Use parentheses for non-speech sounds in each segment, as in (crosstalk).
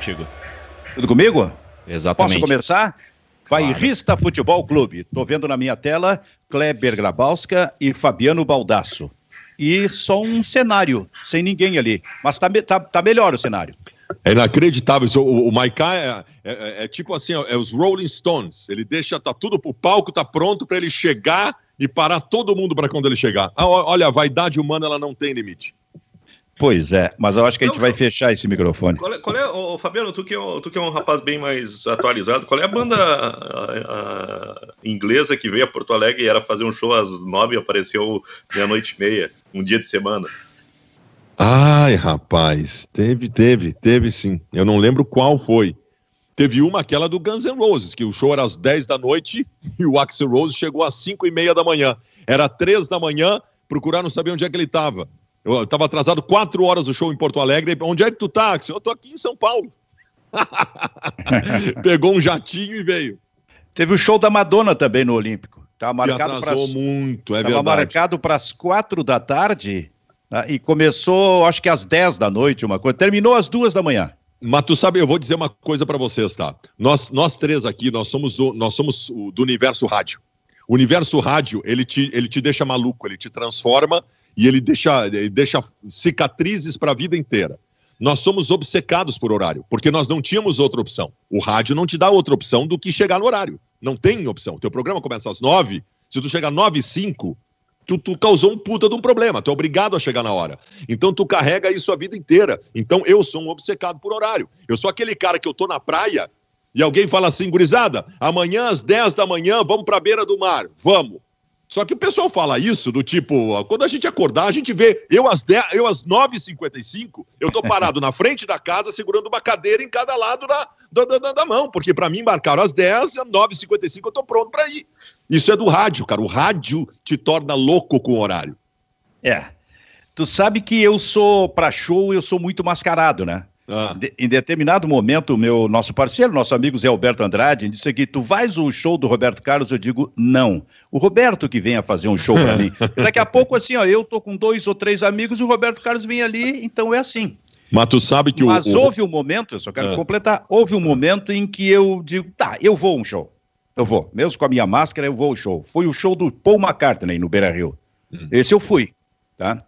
contigo. Tudo comigo? Exatamente. Posso começar? Bairrista Futebol Clube. Tô vendo na minha tela Kleber Grabowska e Fabiano Baldasso. E só um cenário, sem ninguém ali. Mas tá, tá, tá melhor o cenário. É inacreditável. isso. O, o Maiká é, é- é tipo assim, é os Rolling Stones. Ele deixa, tá tudo pro palco, tá pronto para ele chegar e parar todo mundo para quando ele chegar. Ah, olha, a vaidade humana ela não tem limite. Pois é, mas eu acho que a gente Não, vai fechar esse microfone. Qual é, qual é ô, Fabiano, tu que, é, um- tu que é um rapaz bem mais atualizado, qual é a banda a- a- inglesa que veio a Porto Alegre e era fazer um show às nove e apareceu meia-noite e meia, um dia de semana? Ai, rapaz, teve, teve, teve sim. Eu não lembro qual foi. Teve uma, aquela do Guns N' Roses, que o show era às 10 da noite e o Axel Rose chegou às 5 e meia da manhã. Era 3 da manhã, procuraram saber onde é que ele estava. Eu estava atrasado 4 horas do show em Porto Alegre. Onde é que tu tá? Eu tô aqui em São Paulo. (laughs) Pegou um jatinho e veio. Teve o show da Madonna também no Olímpico. Tá marcado para muito, é Estava verdade. marcado para as quatro da tarde né, e começou, acho que às 10 da noite, uma coisa. Terminou às duas da manhã. Mas tu sabe, eu vou dizer uma coisa pra vocês, tá? Nós, nós três aqui, nós somos do, nós somos do universo rádio. O universo rádio, ele te, ele te deixa maluco, ele te transforma e ele deixa, ele deixa cicatrizes para a vida inteira. Nós somos obcecados por horário, porque nós não tínhamos outra opção. O rádio não te dá outra opção do que chegar no horário. Não tem opção. Teu programa começa às nove, se tu chegar nove e cinco, tu, tu causou um puta de um problema. Tu é obrigado a chegar na hora. Então tu carrega isso a vida inteira. Então eu sou um obcecado por horário. Eu sou aquele cara que eu tô na praia e alguém fala assim, gurizada, amanhã às 10 da manhã vamos pra beira do mar. Vamos. Só que o pessoal fala isso do tipo, quando a gente acordar, a gente vê, eu às, 10, eu às 9h55, eu tô parado na frente da casa segurando uma cadeira em cada lado da, da, da, da mão, porque pra mim marcaram às 10, às 9h55 eu tô pronto pra ir. Isso é do rádio, cara. O rádio te torna louco com o horário. É. Tu sabe que eu sou, para show, eu sou muito mascarado, né? Ah, De- em determinado momento, o meu nosso parceiro, nosso amigo Zé Alberto Andrade, disse que tu vais o show do Roberto Carlos, eu digo não. O Roberto que venha fazer um show para mim. (laughs) Daqui a pouco, assim, ó, eu tô com dois ou três amigos e o Roberto Carlos vem ali, então é assim. mas tu sabe que Mas o, o- houve um momento, eu só quero Ah. completar, houve um momento em que eu digo, tá, eu vou um show. Eu vou. Mesmo com a minha máscara, eu vou ao show. Foi o show do Paul McCartney no Beira Rio. Hum. Esse eu fui, tá?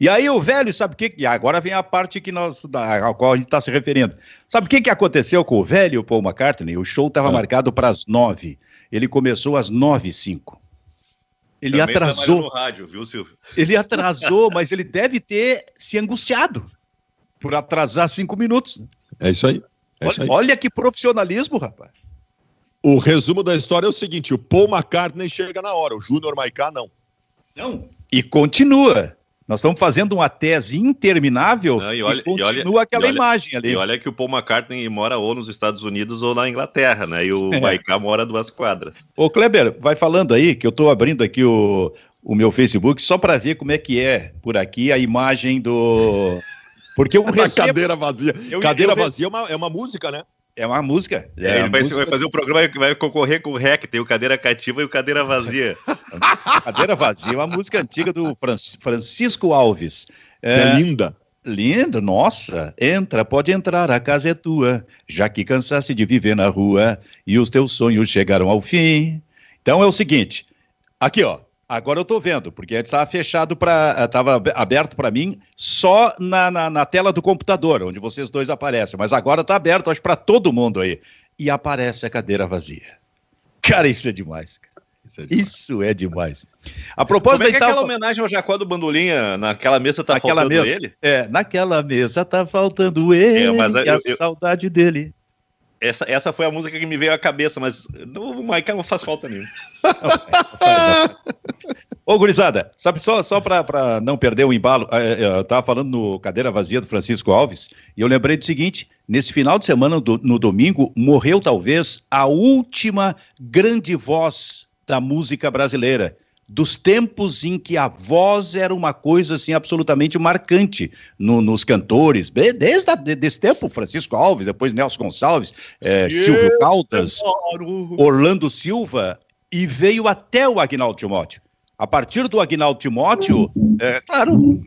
E aí o velho, sabe o que? E agora vem a parte que nós, da, a qual a gente está se referindo. Sabe o que, que aconteceu com o velho Paul McCartney? O show estava Ah. marcado para as nove. Ele começou às nove e cinco. Ele Também atrasou. no rádio, viu, Silvio? Ele atrasou, (laughs) mas ele deve ter se angustiado por atrasar cinco minutos. É isso aí. É isso Olha, aí. olha que profissionalismo, rapaz. O resumo da história é o seguinte: o Paul McCartney chega na hora, o Júnior Maiká não. Não. E continua. Nós estamos fazendo uma tese interminável Não, e e, olha- e continua olha- aquela e olha- imagem ali. E olha que o Paul McCartney mora ou nos Estados Unidos ou na Inglaterra, né? E o (laughs) É. Maiká mora a duas quadras. Ô, Kleber, vai falando aí que eu estou abrindo aqui o, o meu Facebook só para ver como é que é por aqui a imagem do. (laughs) Porque eu Na recebo... cadeira vazia. Eu- cadeira eu vazia é uma, é uma música, né? É uma música. É ele a vai, música vai fazer o programa que vai concorrer com o REC, tem o cadeira cativa e o cadeira vazia. (laughs) Cadeira Vazia, uma música antiga do Fran- Francisco Alves. Que é linda. Lindo, nossa. Entra, pode entrar, a casa é tua. Já que cansasse de viver na rua e os teus sonhos chegaram ao fim. Então é o seguinte, aqui ó, agora eu tô vendo, porque antes estava fechado para, estava aberto para mim só na, na, na tela do computador, onde vocês dois aparecem, mas agora tá aberto, acho para todo mundo aí. E aparece a cadeira vazia. Cara, isso é demais. cara. Isso é demais. Isso é demais. A propósito, Como é que é aquela tava- homenagem ao Jacó do Bandolinha? Naquela mesa tá Naquela faltando mesa. ele? É, naquela mesa tá faltando ele É, mas e a eu- eu- saudade dele. Essa, essa foi a música que me veio à cabeça, mas o Maiká não faz falta nenhuma. (laughs) Ô, gurizada, sabe, só, só pra não perder o embalo, é, é, eu tava falando no Cadeira Vazia do Francisco Alves, e eu lembrei do seguinte, nesse final de semana, do- no domingo, morreu talvez a última grande voz da música brasileira, dos tempos em que a voz era uma coisa assim absolutamente marcante no- nos cantores, desde a, de- desse tempo, Francisco Alves, depois Nelson Gonçalves, é, Silvio Caldas, Orlando Silva e veio até o Agnaldo Timóteo. A partir do Agnaldo Timóteo, é, claro,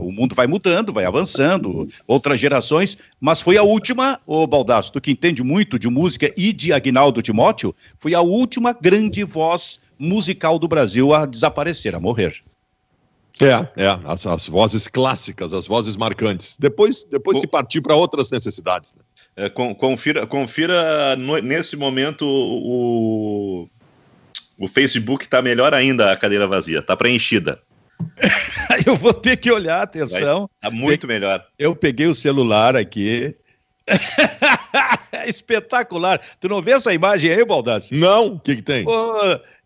o mundo vai mudando, vai avançando, outras gerações, mas foi a última, ô Baldasso, tu que entende muito de música e de Agnaldo Timóteo, foi a última grande voz musical do Brasil a desaparecer, a morrer. É, é, as, as vozes clássicas, as vozes marcantes. Depois, depois o... se partir para outras necessidades. Né? É, confira, confira no, nesse momento o, o Facebook está melhor ainda a cadeira vazia, está preenchida. (laughs) (laughs) eu vou ter que olhar, atenção. Está muito melhor. Eu peguei o celular aqui. (laughs) espetacular. Tu não vê essa imagem aí, Baldassi? Não, o que, que tem? Pô,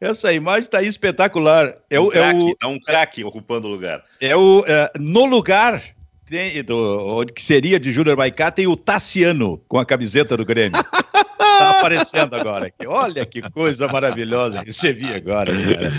essa imagem está aí espetacular. É, um o, é o, é um craque ocupando o lugar. É o é, no lugar tem, do, que seria de Júnior Maicá tem o Tassiano com a camiseta do Grêmio. (laughs) tá aparecendo agora aqui. Olha que coisa maravilhosa viu agora, cara.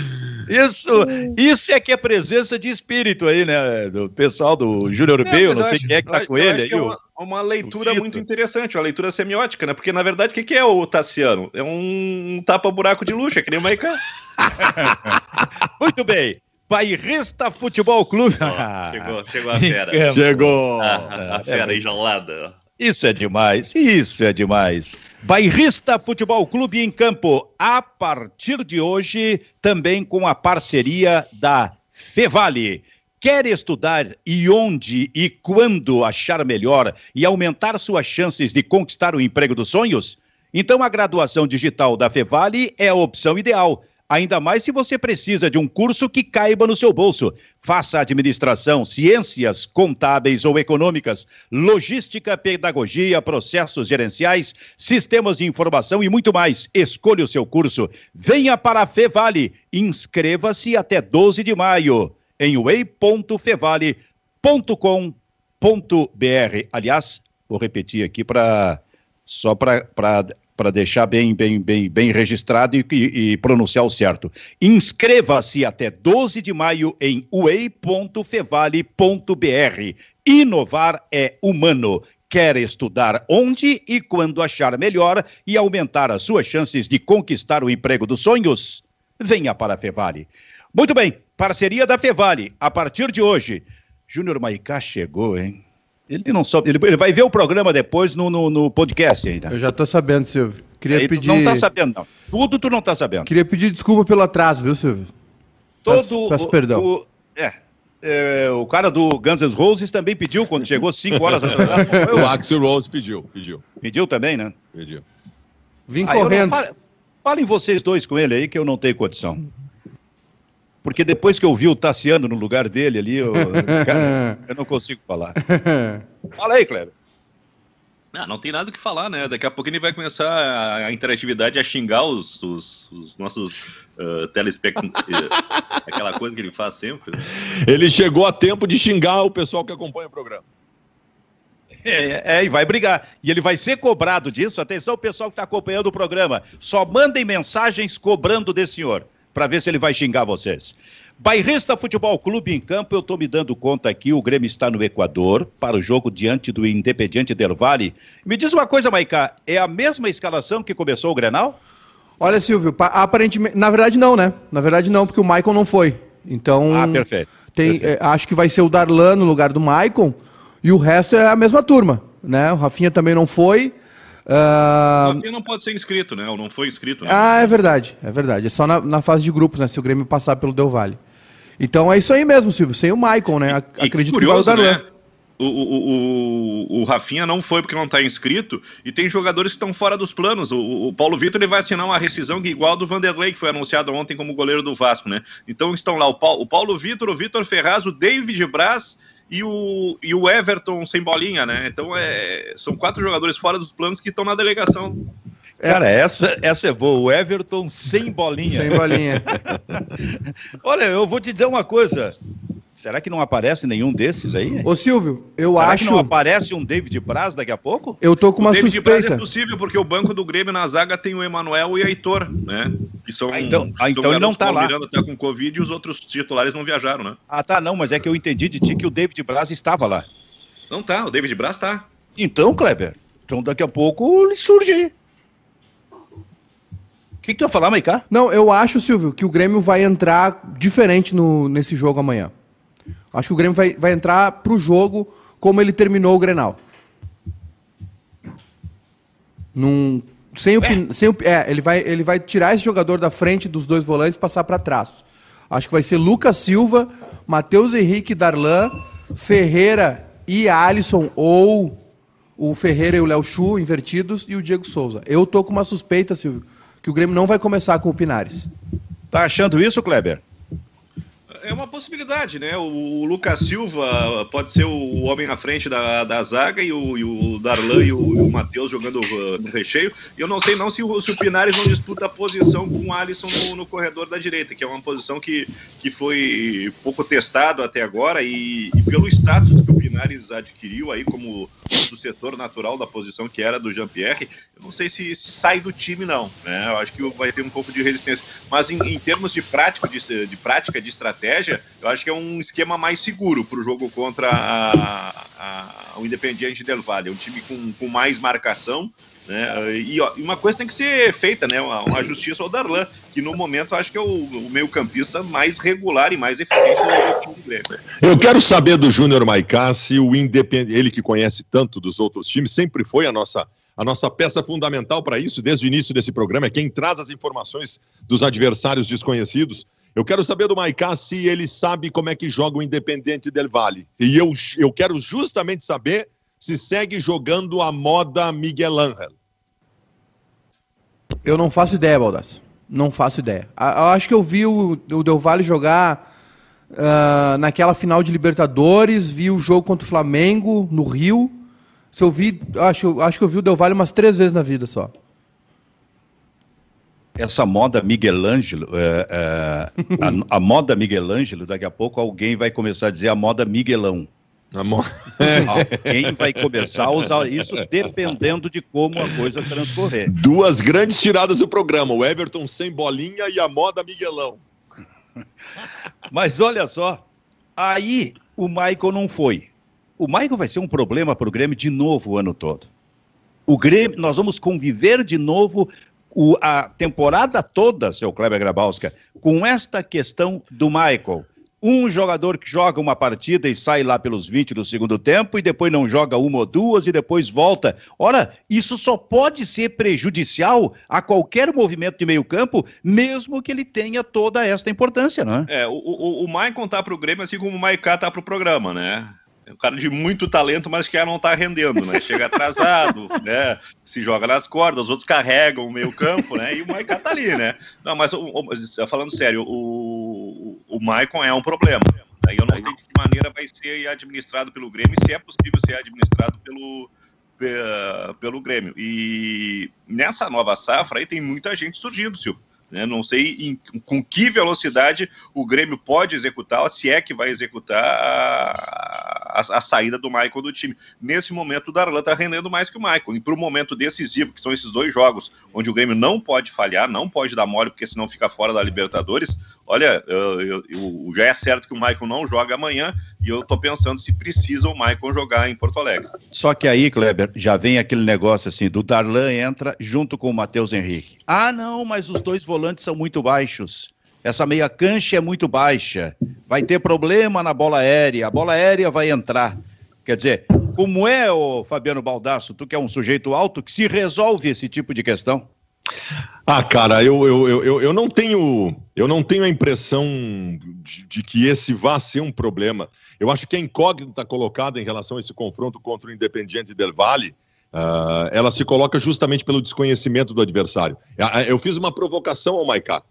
Isso, isso é que é presença de espírito aí, né? Do pessoal do Júnior Europeu, não sei acho, quem é que tá com ele aí. É uma, uma leitura muito interessante, uma leitura semiótica, né? Porque, na verdade, o que, que é o Tassiano? É um tapa-buraco de luxo, é que nem o Maicon. (laughs) muito bem. Bairrista Futebol Clube. Oh, chegou, chegou a (laughs) fera. Chegou. A, (laughs) a, a fera é, enjaulada. Isso é demais, isso é demais. Bairrista Futebol Clube em campo, a partir de hoje, também com a parceria da Fevale. Quer estudar e onde e quando achar melhor e aumentar suas chances de conquistar o emprego dos sonhos? Então a graduação digital da Fevale é a opção ideal ainda mais se você precisa de um curso que caiba no seu bolso. Faça administração, ciências contábeis ou econômicas, logística, pedagogia, processos gerenciais, sistemas de informação e muito mais. Escolha o seu curso. Venha para a Fevale. Inscreva-se até 12 de maio em way.fevale.com.br. Aliás, vou repetir aqui para só para para deixar bem, bem, bem, bem registrado e, e pronunciar o certo. Inscreva-se até 12 de maio em uei.fevale.br. Inovar é humano. Quer estudar onde e quando achar melhor e aumentar as suas chances de conquistar o emprego dos sonhos? Venha para a Fevale. Muito bem, parceria da Fevale, a partir de hoje. Júnior Maicá chegou, hein? Ele não soube, ele, ele vai ver o programa depois no, no, no podcast ainda. Eu já tô sabendo, Silvio. Queria Aí pedir. não tá sabendo, não. Tudo tu não tá sabendo. Queria pedir desculpa pelo atraso, viu, Silvio? Todo. Peço, peço perdão. O, é, é, o cara do Guns N' Roses também pediu quando chegou 5 horas (laughs) atrás. o Axel Rose pediu, pediu. Pediu também, né? Pediu. Vim Aí correndo. Fale, falem vocês dois com ele aí que eu não tenho condição. Porque depois que eu vi o Tassiano no lugar dele ali, eu, (laughs) cara, eu não consigo falar. (laughs) Fala aí, Cleber. Não, não tem nada o que falar, né? Daqui a pouco ele vai começar a, a interatividade a xingar os, os, os nossos uh, telespectadores. (laughs) aquela coisa que ele faz sempre. Né? Ele chegou a tempo de xingar o pessoal que acompanha o programa. É, é, e vai brigar. E ele vai ser cobrado disso. Atenção, pessoal que está acompanhando o programa. Só mandem mensagens cobrando desse senhor, para ver se ele vai xingar vocês. Bairrista Futebol Clube em campo, eu estou me dando conta aqui, o Grêmio está no Equador para o jogo diante do Independiente Del Valle. Me diz uma coisa, Maicá, é a mesma escalação que começou o Grenal? Olha, Silvio, aparentemente, na verdade não, né? Na verdade não, porque o Maicon não foi. Então, ah, perfeito. Tem, perfeito. É, acho que vai ser o Darlan no lugar do Maicon e o resto é a mesma turma, né? O Rafinha também não foi. Uh... O Rafinha não pode ser inscrito, né? Ou não foi inscrito. Né? Ah, é verdade, é verdade. É só na, na, fase de grupos, né? Se o Grêmio passar pelo Del Valle. Então é isso aí mesmo, Silvio. Sem o Maicon, né? E, Acredito curioso, que vai o Darlan. Né? O, o, o, o, Rafinha não foi porque não está inscrito e tem jogadores que estão fora dos planos. O, o Paulo Vitor ele vai assinar uma rescisão igual do Vanderlei, que foi anunciado ontem como goleiro do Vasco, né? Então estão lá o Paulo, o Paulo Vitor, o Vitor Ferraz, o David Braz e o, e o Everton sem bolinha, né? Então é, são quatro jogadores fora dos planos que estão na delegação. Cara, essa, essa é boa. O Everton sem bolinha. Sem bolinha. (laughs) Olha, eu vou te dizer uma coisa. Será que não aparece nenhum desses aí? Ô Silvio, eu Será acho. que não aparece um David Braz daqui a pouco? Eu tô com uma o David suspeita. Braz é possível porque o banco do Grêmio na zaga tem o Emanuel e o Heitor, né? Que são. Ah, então, ah, então ele não tá lá. O tá com Covid e os outros titulares não viajaram, né? Ah, tá, não, mas é que eu entendi de ti que o David Braz estava lá. Não tá, o David Braz tá. Então, Kleber, então daqui a pouco ele surge aí. que, que tu ia falar, Maicá? Não, eu acho, Silvio, que o Grêmio vai entrar diferente no, nesse jogo amanhã. Acho que o Grêmio vai, vai entrar pro jogo como ele terminou o Grenal. Num, sem o, sem o, é, ele vai, ele vai tirar esse jogador da frente dos dois volantes e passar para trás. Acho que vai ser Lucas Silva, Matheus Henrique Darlan, Ferreira e Alisson ou o Ferreira e o Léo Chu invertidos e o Diego Souza. Eu tô com uma suspeita, Silvio, que o Grêmio não vai começar com o Pinares. Tá achando isso, Kleber? É uma possibilidade, né? O, Lucas Silva pode ser o homem na frente da, da zaga e o, e o Darlan e o, o Matheus jogando uh, recheio. E eu não sei não se o, se o Pinares não disputa a posição com o Alisson no, no, corredor da direita, que é uma posição que, que foi pouco testado até agora e, e pelo status que o Pinares adquiriu aí como sucessor natural da posição que era do Jean-Pierre, eu não sei se, sai do time não, né? Eu acho que vai ter um pouco de resistência. Mas em, em termos de prática, de, de prática, de estratégia, eu acho que é um esquema mais seguro para o jogo contra a, a, o Independiente Del Valle. Um time com, com mais marcação. Né? E ó, uma coisa tem que ser feita, né? Uma, uma justiça ao Darlan, que no momento acho que é o, o meio-campista mais regular e mais eficiente do time Grêmio. Eu quero saber do Júnior Maicá se o Independente, ele que conhece tanto dos outros times, sempre foi a nossa a nossa peça fundamental para isso, desde o início desse programa, é quem traz as informações dos adversários desconhecidos. Eu quero saber do Maicá se ele sabe como é que joga o Independente Del Valle. E eu, eu quero justamente saber se segue jogando a moda Miguel Ángel. Eu não faço ideia, Baldasso. Não faço ideia. Eu acho que eu vi o, o Del Valle jogar uh, naquela final de Libertadores, vi o jogo contra o Flamengo no Rio. Se eu vi, acho, acho que eu vi o Del Valle umas três vezes na vida só essa moda Miguel Ângelo, é, é, (laughs) a, a, moda Miguel Ângelo, daqui a pouco alguém vai começar a dizer a moda Miguelão. A mo... (laughs) alguém vai começar a usar isso dependendo de como a coisa transcorrer. Duas grandes tiradas do programa, o Everton sem bolinha e a moda Miguelão. Mas olha só, aí o Michael não foi. O Michael vai ser um problema para o Grêmio de novo o ano todo. O Grêmio, nós vamos conviver de novo o, a temporada toda, seu Kleber Grabowska, com esta questão do Michael. Um jogador que joga uma partida e sai lá pelos 20 do segundo tempo e depois não joga uma ou duas e depois volta. Ora, isso só pode ser prejudicial a qualquer movimento de meio-campo, mesmo que ele tenha toda esta importância, não é? O, o, o Maicon tá pro Grêmio assim como o Maiká tá pro programa, né? É um cara de muito talento, mas que não está rendendo, né? Chega atrasado, (laughs) né? Se joga nas cordas, os outros carregam o meio campo, né? E o Maicon tá ali, né? Não, mas falando sério, o, o Maicon é um problema. Aí eu não sei de que maneira vai ser administrado pelo Grêmio, se é possível ser administrado pelo, pelo Grêmio. E nessa nova safra aí tem muita gente surgindo, Silvio. Né? Não sei em, com que velocidade o Grêmio pode executar, se é que vai executar a, a, a saída do Michael do time. Nesse momento, o Darlan está rendendo mais que o Michael. E para o momento decisivo, que são esses dois jogos, onde o Grêmio não pode falhar, não pode dar mole, porque senão fica fora da Libertadores. Olha, eu, eu, eu, já é certo que o Michael não joga amanhã e eu estou pensando se precisa o Michael jogar em Porto Alegre. Só que aí, Kleber, já vem aquele negócio assim: do Darlan entra junto com o Matheus Henrique. Ah, não, mas os dois volantes são muito baixos. Essa meia cancha é muito baixa. Vai ter problema na bola aérea. A bola aérea vai entrar. Quer dizer, como é, o Fabiano Baldasso, tu que é um sujeito alto, que se resolve esse tipo de questão? Ah, cara, eu, eu, eu, eu não tenho eu não tenho a impressão de, de que esse vá ser um problema. Eu acho que a incógnita colocada em relação a esse confronto contra o Independiente del Valle Uh, ela se coloca justamente pelo desconhecimento do adversário. Eu fiz uma provocação ao Maicá,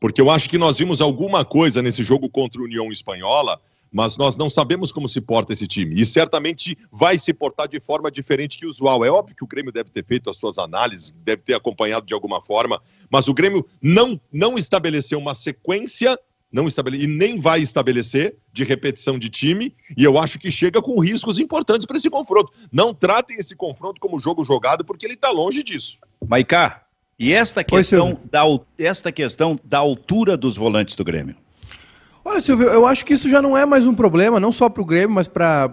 porque eu acho que nós vimos alguma coisa nesse jogo contra a União Espanhola, mas nós não sabemos como se porta esse time. E certamente vai se portar de forma diferente que o usual. É óbvio que o Grêmio deve ter feito as suas análises, deve ter acompanhado de alguma forma, mas o Grêmio não, não estabeleceu uma sequência não estabele... e nem vai estabelecer de repetição de time, e eu acho que chega com riscos importantes para esse confronto. Não tratem esse confronto como jogo jogado, porque ele está longe disso. Maicá, e esta questão, da, esta questão da altura dos volantes do Grêmio? Olha, Silvio, eu acho que isso já não é mais um problema, não só para o Grêmio, mas para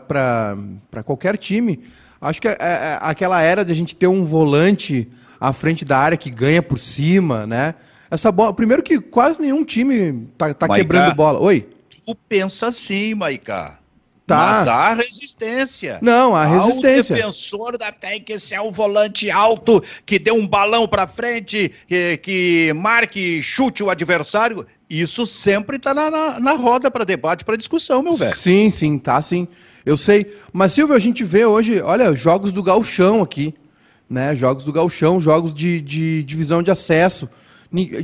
qualquer time. Acho que é, é, é, aquela era de a gente ter um volante à frente da área que ganha por cima, né? Essa bola. Primeiro que quase nenhum time tá, tá quebrando bola. Oi? Tu pensa assim, Maiká. Tá. Mas há resistência. Não, há resistência. O defensor da tem que ser um volante alto, que dê um balão para frente, que, que, marque, chute o adversário. Isso sempre está na, na, na, roda para debate, para discussão, meu velho. Sim, sim, tá sim. Eu sei. Mas, Silvio, a gente vê hoje, olha, jogos do galchão aqui. Né? Jogos do galchão, jogos de, de divisão de acesso.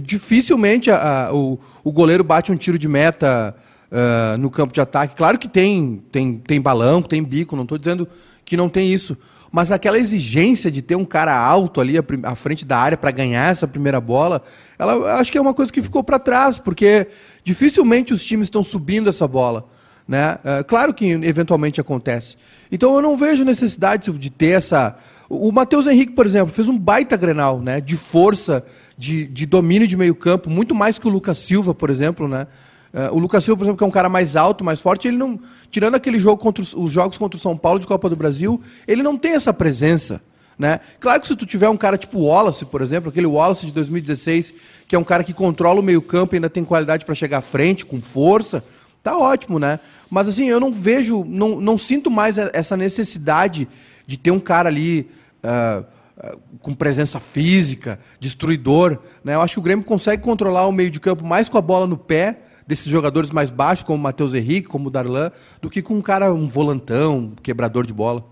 Dificilmente a, a, o, o goleiro bate um tiro de meta uh, no campo de ataque. Claro que tem, tem, tem balão, tem bico, não estou dizendo que não tem isso. Mas aquela exigência de ter um cara alto ali à, frente da área para ganhar essa primeira bola, ela acho que é uma coisa que ficou para trás, porque dificilmente os times estão subindo essa bola. Né? Uh, claro que eventualmente acontece. Então eu não vejo necessidade de ter essa. O Matheus Henrique, por exemplo, fez um baita grenal, né? De força, de, de domínio de meio campo, muito mais que o Lucas Silva, por exemplo, né? Uh, o Lucas Silva, por exemplo, que é um cara mais alto, mais forte, ele não. Tirando aquele jogo contra os, os, jogos contra o São Paulo de Copa do Brasil, ele não tem essa presença. Né? Claro que se tu tiver um cara tipo Wallace, por exemplo, aquele Wallace de 2016, que é um cara que controla o meio-campo e ainda tem qualidade para chegar à frente, com força, tá ótimo, né? Mas assim, eu não vejo, não, não sinto mais essa necessidade de ter um cara ali. Uh, com presença física, destruidor. Né? Eu acho que o Grêmio consegue controlar o meio de campo mais com a bola no pé desses jogadores mais baixos, como o Matheus Henrique, como o Darlan, do que com um cara, um volantão, quebrador de bola.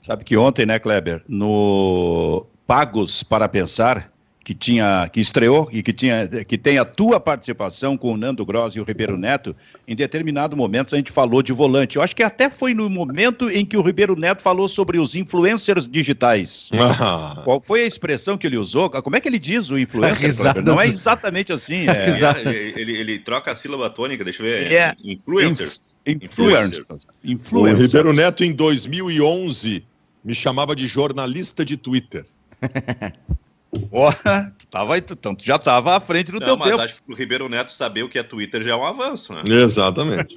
Sabe que ontem, né, Kleber, no Pagos para Pensar, que tinha que estreou e que tinha que tem a tua participação com o Nando Gross e o Ribeiro Neto, em determinado momento a gente falou de volante. Eu acho que até foi no momento em que o Ribeiro Neto falou sobre os influencers digitais. Ah. Qual foi a expressão que ele usou? Como é que ele diz o influencer? (laughs) Não é exatamente assim. (laughs) É... ele, ele, ele, troca a sílaba tônica, deixa eu ver. É. Influencers. Inf influencers. influencers. O Ribeiro Neto em 2011 me chamava de jornalista de Twitter. (laughs) Oh, tu tava, então, tu já estava à frente do não, teu mas tempo. acho que o Ribeiro Neto saber o que é Twitter já é um avanço, né? Exatamente.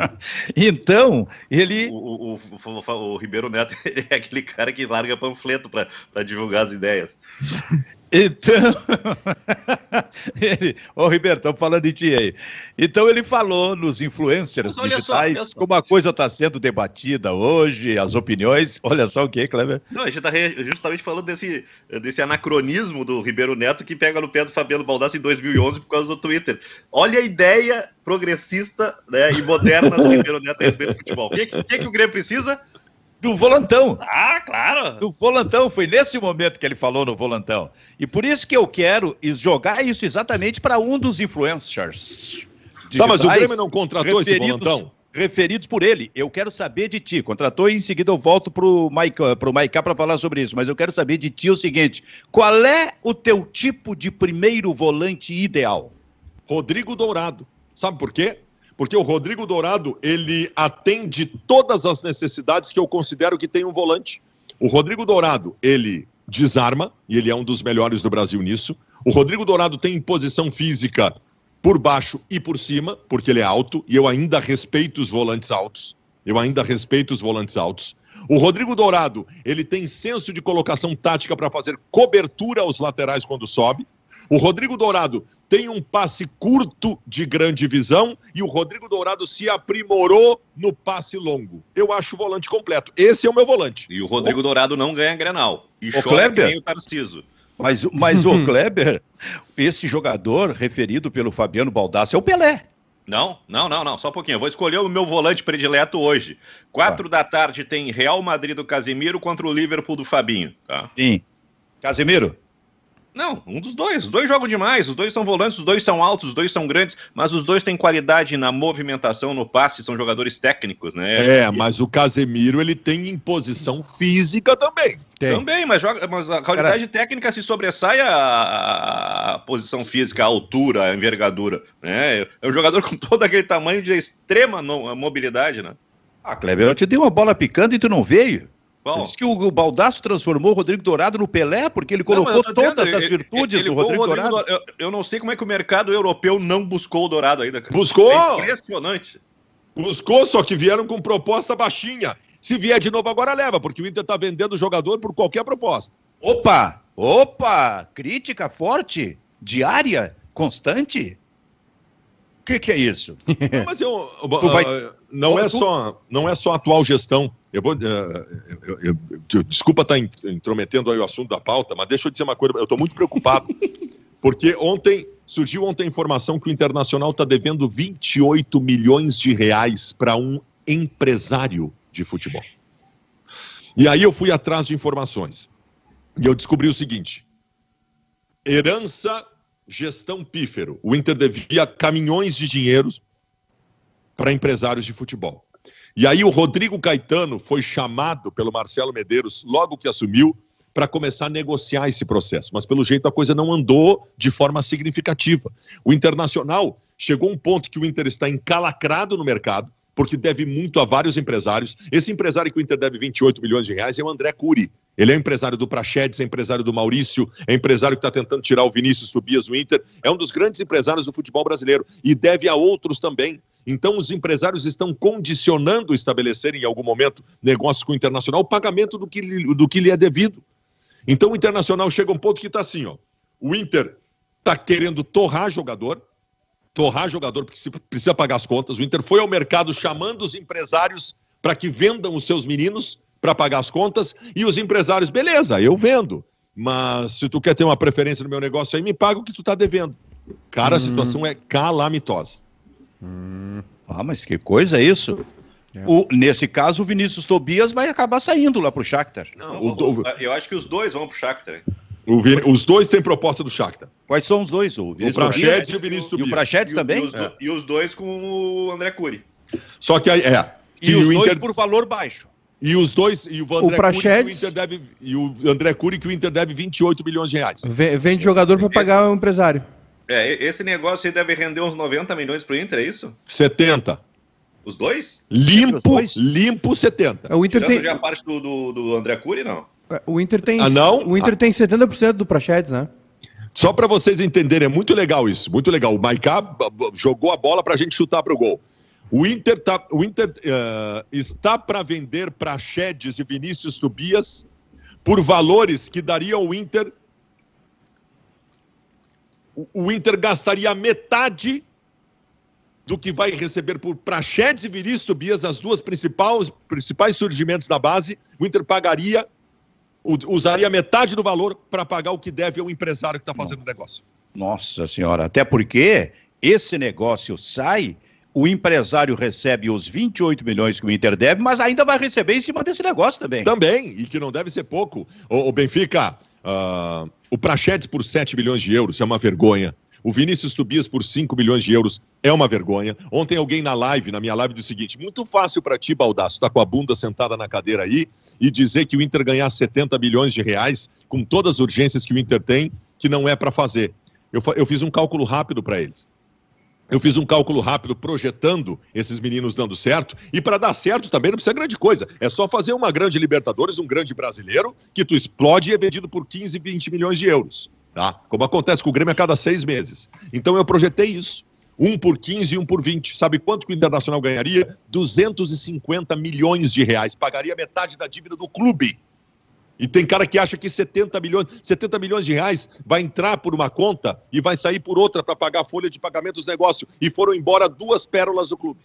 (laughs) então, ele. O, o, o, o, Ribeiro Neto (laughs) é aquele cara que larga panfleto para divulgar as ideias. Então, (laughs) ele, ô Ribeiro, estamos falando de ti aí. Então ele falou nos influencers digitais só, como a coisa está sendo debatida hoje, as opiniões. Olha só o que, Kleber. Não, a gente está justamente falando desse, desse anacronismo do Ribeiro Neto que pega no pé do Fabiano Baldassi em 2011 por causa do Twitter. Olha a ideia progressista né, e moderna do (laughs) Ribeiro Neto a respeito do futebol. O que, que, que o Grêmio precisa? Do volantão. Ah, claro. Do volantão. Foi nesse momento que ele falou no volantão. E por isso que eu quero jogar isso exatamente para um dos influencers. Tá, mas o Grêmio não contratou esse volantão? referidos por ele. Eu quero saber de ti. Contratou e em seguida eu volto pro Maiká pro Maiká para falar sobre isso, mas eu quero saber de ti o seguinte: qual é o teu tipo de primeiro volante ideal? Rodrigo Dourado. Sabe por quê? Porque o Rodrigo Dourado ele atende todas as necessidades que eu considero que tem um volante. O Rodrigo Dourado ele desarma e ele é um dos melhores do Brasil nisso. O Rodrigo Dourado tem posição física por baixo e por cima, porque ele é alto e eu ainda respeito os volantes altos. Eu ainda respeito os volantes altos. O Rodrigo Dourado, ele tem senso de colocação tática para fazer cobertura aos laterais quando sobe. O Rodrigo Dourado tem um passe curto de grande visão e o Rodrigo Dourado se aprimorou no passe longo. Eu acho o volante completo. Esse é o meu volante. E o Rodrigo o... Dourado não ganha Grenal. E o chora Kleber? que o Tarciso. Mas, mas o (laughs) Kleber, esse jogador referido pelo Fabiano Baldassi é o Pelé. Não, não, não, não. Só um pouquinho. Eu vou escolher o meu volante predileto hoje. Quatro ah. da tarde tem Real Madrid do Casemiro contra o Liverpool do Fabinho. Tá? Sim. Casemiro? Não, um dos dois. Os dois jogam demais, os dois são volantes, os dois são altos, os dois são grandes, mas os dois têm qualidade na movimentação, no passe, são jogadores técnicos, né? É, mas o Casemiro ele tem imposição física também. Tem. Também, mas, joga, mas a qualidade Cara... técnica se sobressai a, a, posição física, a altura, a envergadura. Né? É um jogador com todo aquele tamanho de extrema mobilidade, né? Ah, Kleber, eu te dei uma bola picando e tu não veio. Bom, Diz que o, o Baldasso transformou o Rodrigo Dourado no Pelé, porque ele colocou não, todas as virtudes ele, ele, do Rodrigo, Rodrigo Dourado. Eu, eu, não sei como é que o mercado europeu não buscou o Dourado ainda. Cara. Buscou! É impressionante. Buscou, só que vieram com proposta baixinha. Se vier de novo agora, leva, porque o Inter está vendendo o jogador por qualquer proposta. Opa! Opa! Crítica forte, diária, constante? O que, que, é isso? (laughs) Não, mas eu, vai... não, é só, não é só atual gestão. Eu vou, uh, eu, eu, eu, desculpa estar tá intrometendo aí o assunto da pauta, mas deixa eu dizer uma coisa. Eu estou muito preocupado, (laughs) porque ontem surgiu ontem a informação que o Internacional está devendo 28 milhões de reais para um empresário de futebol. E aí eu fui atrás de informações. E eu descobri o seguinte: herança gestão pífero. O Inter devia caminhões de dinheiros para empresários de futebol. E aí o Rodrigo Caetano foi chamado pelo Marcelo Medeiros, logo que assumiu, para começar a negociar esse processo. Mas pelo jeito a coisa não andou de forma significativa. O Internacional chegou a um ponto que o Inter está encalacrado no mercado, porque deve muito a vários empresários. Esse empresário que o Inter deve 28 milhões de reais é o André Cury. Ele é empresário do Prachedes, é empresário do Maurício, é empresário que está tentando tirar o Vinícius Tobias do Inter. É um dos grandes empresários do futebol brasileiro e deve a outros também. Então, os empresários estão condicionando estabelecer em algum momento negócios com o Internacional o pagamento do que, do que lhe é devido. Então, o Internacional chega a um ponto que está assim: ó, o Inter está querendo torrar jogador, torrar jogador porque precisa pagar as contas. O Inter foi ao mercado chamando os empresários para que vendam os seus meninos para pagar as contas e os empresários, beleza, eu vendo. Mas se tu quer ter uma preferência no meu negócio aí, me paga o que tu está devendo. Cara, hum. a situação é calamitosa. Hum. Ah, mas que coisa é isso? É. O, nesse caso, o Vinícius Tobias vai acabar saindo lá para o Shakhtar. Não, o, eu acho que os dois vão para o Shakhtar. os dois têm proposta do Shakhtar. Quais são os dois? O, o Prachedes e o Vinícius Tobias. E o Prachedes também? E os, é. e os, dois com o André Cury. Só que aí, é. E os dois Inter... por valor baixo. E os dois, e o André o Prachedes... Cury, deve, e o André Cury que o Inter deve 28 milhões de reais. Vende jogador para pagar o empresário. É, esse negócio aí deve render uns 90 milhões pro Inter, é isso? 70. Os dois? Limpo, dois? limpo 70. O Inter Tirando tem já a parte do, do, do, André Cury, não? É, o Inter tem ah, não? O Inter ah. tem 70% do Prachedes, né? Só para vocês entenderem, é muito legal isso, muito legal. O Maiká jogou a bola para a gente chutar pro gol. O Inter, tá, o Inter uh, está para vender Praxedes e Vinícius Tobias por valores que daria ao Inter. O, Inter gastaria metade do que vai receber por Praxedes e Vinícius Tobias, as duas principais, principais surgimentos da base. O Inter pagaria, usaria metade do valor para pagar o que deve ao empresário que está fazendo o negócio. Nossa Senhora, até porque esse negócio sai o empresário recebe os 28 milhões que o Inter deve, mas ainda vai receber em cima desse negócio também. Também, e que não deve ser pouco. O, o Benfica, uh, o Prachedes por 7 milhões de euros é uma vergonha. O Vinícius Tobias por 5 milhões de euros é uma vergonha. Ontem alguém na live, na minha live, disse o seguinte: muito fácil para ti, Baldaço, tá com a bunda sentada na cadeira aí e dizer que o Inter ganhar 70 milhões de reais com todas as urgências que o Inter tem, que não é para fazer. Eu, eu fiz um cálculo rápido para eles. Eu fiz um cálculo rápido projetando esses meninos dando certo. E para dar certo também não precisa grande coisa. É só fazer uma grande Libertadores, um grande brasileiro, que tu explode e é vendido por 15, 20 milhões de euros. Tá? Como acontece com o Grêmio a cada seis meses. Então eu projetei isso. Um por 15 e um por 20. Sabe quanto que o Internacional ganharia? 250 milhões de reais. Pagaria metade da dívida do clube. E tem cara que acha que 70 milhões, 70 milhões de reais vai entrar por uma conta e vai sair por outra para pagar a folha de pagamento dos negócios. E foram embora duas pérolas do clube.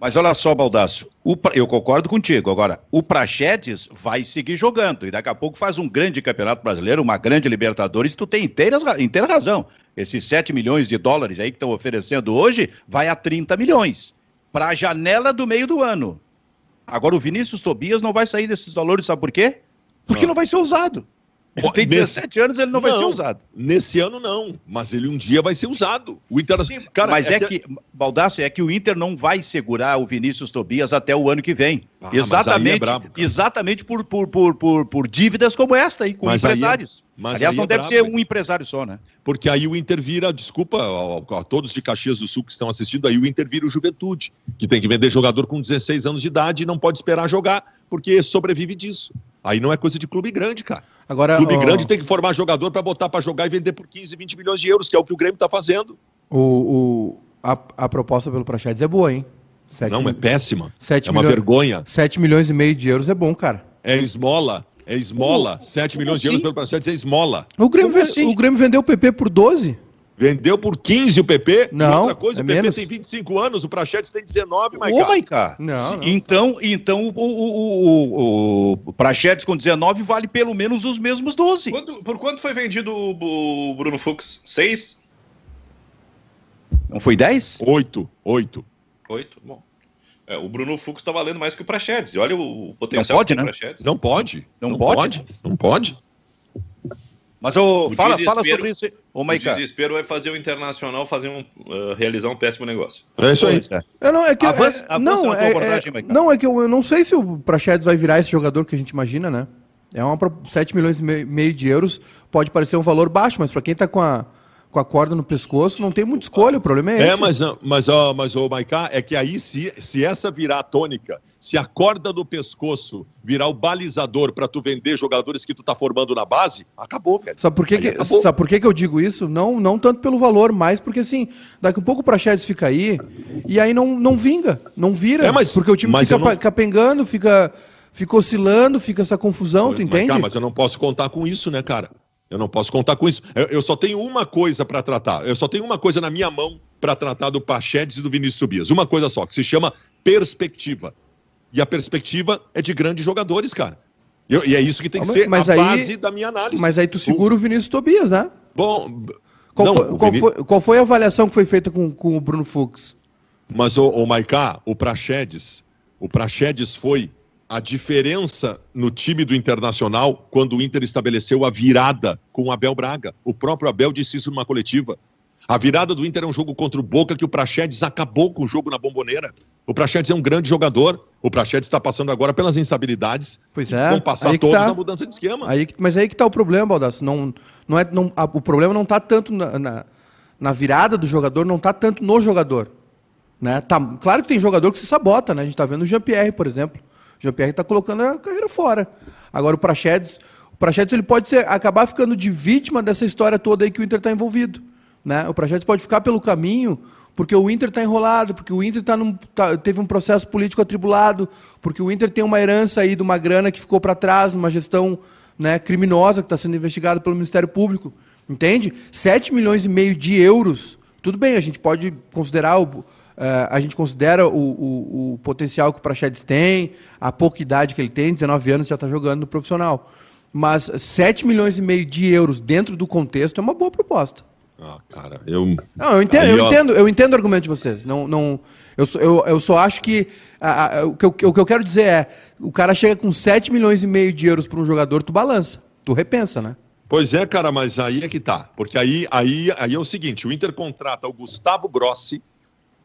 Mas olha só, Baldaço, eu concordo contigo. Agora, o Prachedes vai seguir jogando e daqui a pouco faz um grande campeonato brasileiro, uma grande Libertadores. Tu tem inteira, inteira razão. Esses 7 milhões de dólares aí que estão oferecendo hoje vai a 30 milhões para a janela do meio do ano. Agora, o Vinícius Tobias não vai sair desses valores, sabe por quê? Porque não, não vai ser usado. Ele tem 17 nesse... anos, ele não, não, vai ser usado. Nesse ano não, mas ele um dia vai ser usado. O Inter, cara, mas é, é que, que Baldasso, é que o Inter não vai segurar o Vinícius Tobias até o ano que vem. Ah, exatamente, é brabo, exatamente por, por, por, por, por dívidas como esta aí com mas é- empresários. É, mas Aliás, não deve brabo, ser um empresário só, né? Porque aí o Inter vira, desculpa a, a, todos de Caxias do Sul que estão assistindo, aí o Inter vira o Juventude, que tem que vender jogador com 16 anos de idade e não pode esperar jogar, porque sobrevive disso. Aí não é coisa de clube grande, cara. Agora, clube ó, grande tem que formar jogador para botar para jogar e vender por 15, 20 milhões de euros, que é o que o Grêmio tá fazendo. o, o, a, a proposta pelo Praxedes é boa, hein? Sete não, é mil- péssima. sete é uma vergonha. 7 milhões e meio de euros é bom, cara. É esmola. É esmola. 7 como milhões de assim? euros pelo Praxedes é esmola. O Grêmio, assim? o Grêmio vendeu o PP por 12? Vendeu por 15 o PP. Não, e outra coisa, é o PP menos. tem 25 anos, o Prachetes tem 19, Ô, Maiká. Maiká. Não, não. Então, então o, o, o, o Prachetes com 19 vale pelo menos os mesmos 12. Quanto- por quanto foi vendido o, o Bruno Fux? Seis? Não foi 10? 8, 8. Oito? Bom. É, o Bruno Fux tá valendo mais que o Prachedes. E olha o, o potencial Não pode, que tem o né? Prachedes. Não pode. Não pode? Não pode. Mas ô, O fala, fala sobre isso. aí. Ô, O desespero vai fazer o Internacional fazer um, uh, realizar um péssimo negócio. É isso aí. É. Eu não, é que, Avança- é- avança não, na tua é, abordagem, é- não, é que eu, eu não sei se o Praxedes vai virar esse jogador que a gente imagina, né? É uma pro- 7 milhões e mei- meio de euros, pode parecer um valor baixo, mas pra quem tá com a, com a corda no pescoço, não tem muita escolha, o problema é esse. É, mas, mas, ó, mas o Maiká, é que aí, se, se essa virar a tônica, se a corda do pescoço virar o balizador para tu vender jogadores que tu tá formando na base, acabou, velho. Sabe por, que, Aí que, acabou. sabe por que, que eu digo isso? Não, não tanto pelo valor, mas porque assim, daqui a pouco o Praxedes fica aí e aí não, não vinga, não vira. É, mas- porque o time fica não- capengando, fica, fica oscilando, fica essa confusão, tu Maiká, entende? mas eu não posso contar com isso, né, cara? Eu não posso contar com isso. Eu, eu só tenho uma coisa para tratar. Eu só tenho uma coisa na minha mão para tratar do Pachedes e do Vinícius Tobias. Uma coisa só, que se chama perspectiva. E a perspectiva é de grandes jogadores, cara. Eu- e é isso que tem que Ah, ser mas a aí- base da minha análise. Mas aí tu segura o Vinícius Tobias, né? Bom, Qual, não, foi, o qual, foi, qual foi a avaliação que foi feita com, com o Bruno Fux? Mas o, o Maiká, o Praxedes, o Praxedes foi a diferença no time do Internacional quando o Inter estabeleceu a virada com o Abel Braga. O próprio Abel disse isso numa coletiva. A virada do Inter é um jogo contra o Boca que o Praxedes acabou com o jogo na bomboneira. O Praxedes é um grande jogador. O Praxedes está passando agora pelas instabilidades. Pois é, Vão passar todos tá. na mudança de esquema. Aí, mas aí que tá o problema, Baldasso. Não, não é, não, a- o problema não tá tanto na, na, na virada do jogador, não tá tanto no jogador. Né? Tá, claro que tem jogador que se sabota, né? A gente tá vendo o Jean-Pierre, por exemplo. Jean-Pierre tá colocando a carreira fora. Agora o Praxedes, o Praxedes ele pode ser, acabar ficando de vítima dessa história toda aí que o Inter tá envolvido. Né? O Praxedes pode ficar pelo caminho porque o Inter está enrolado, porque o Inter tá num, tá- teve um processo político atribulado, porque o Inter tem uma herança aí de uma grana que ficou para trás, numa gestão né, criminosa que está sendo investigada pelo Ministério Público. Entende? 7 milhões e meio de euros. Tudo bem, a gente pode considerar o. eh, a gente considera o, o- o potencial que o Praxedes tem, a pouca idade que ele tem, 19 anos já está jogando no profissional. Mas 7 milhões e meio de euros dentro do contexto é uma boa proposta. Ah, cara, eu. Não, eu entendo, eu entendo, eu entendo o argumento de vocês. Não, não, eu, só, eu, eu só acho que, a- a- o que eu, o que eu quero dizer é, o cara chega com 7 milhões e meio de euros para um jogador, tu balança, tu repensa, né? Pois é, cara, mas aí é que tá. Porque aí, aí, aí é o seguinte: o Inter contrata o Gustavo Grossi,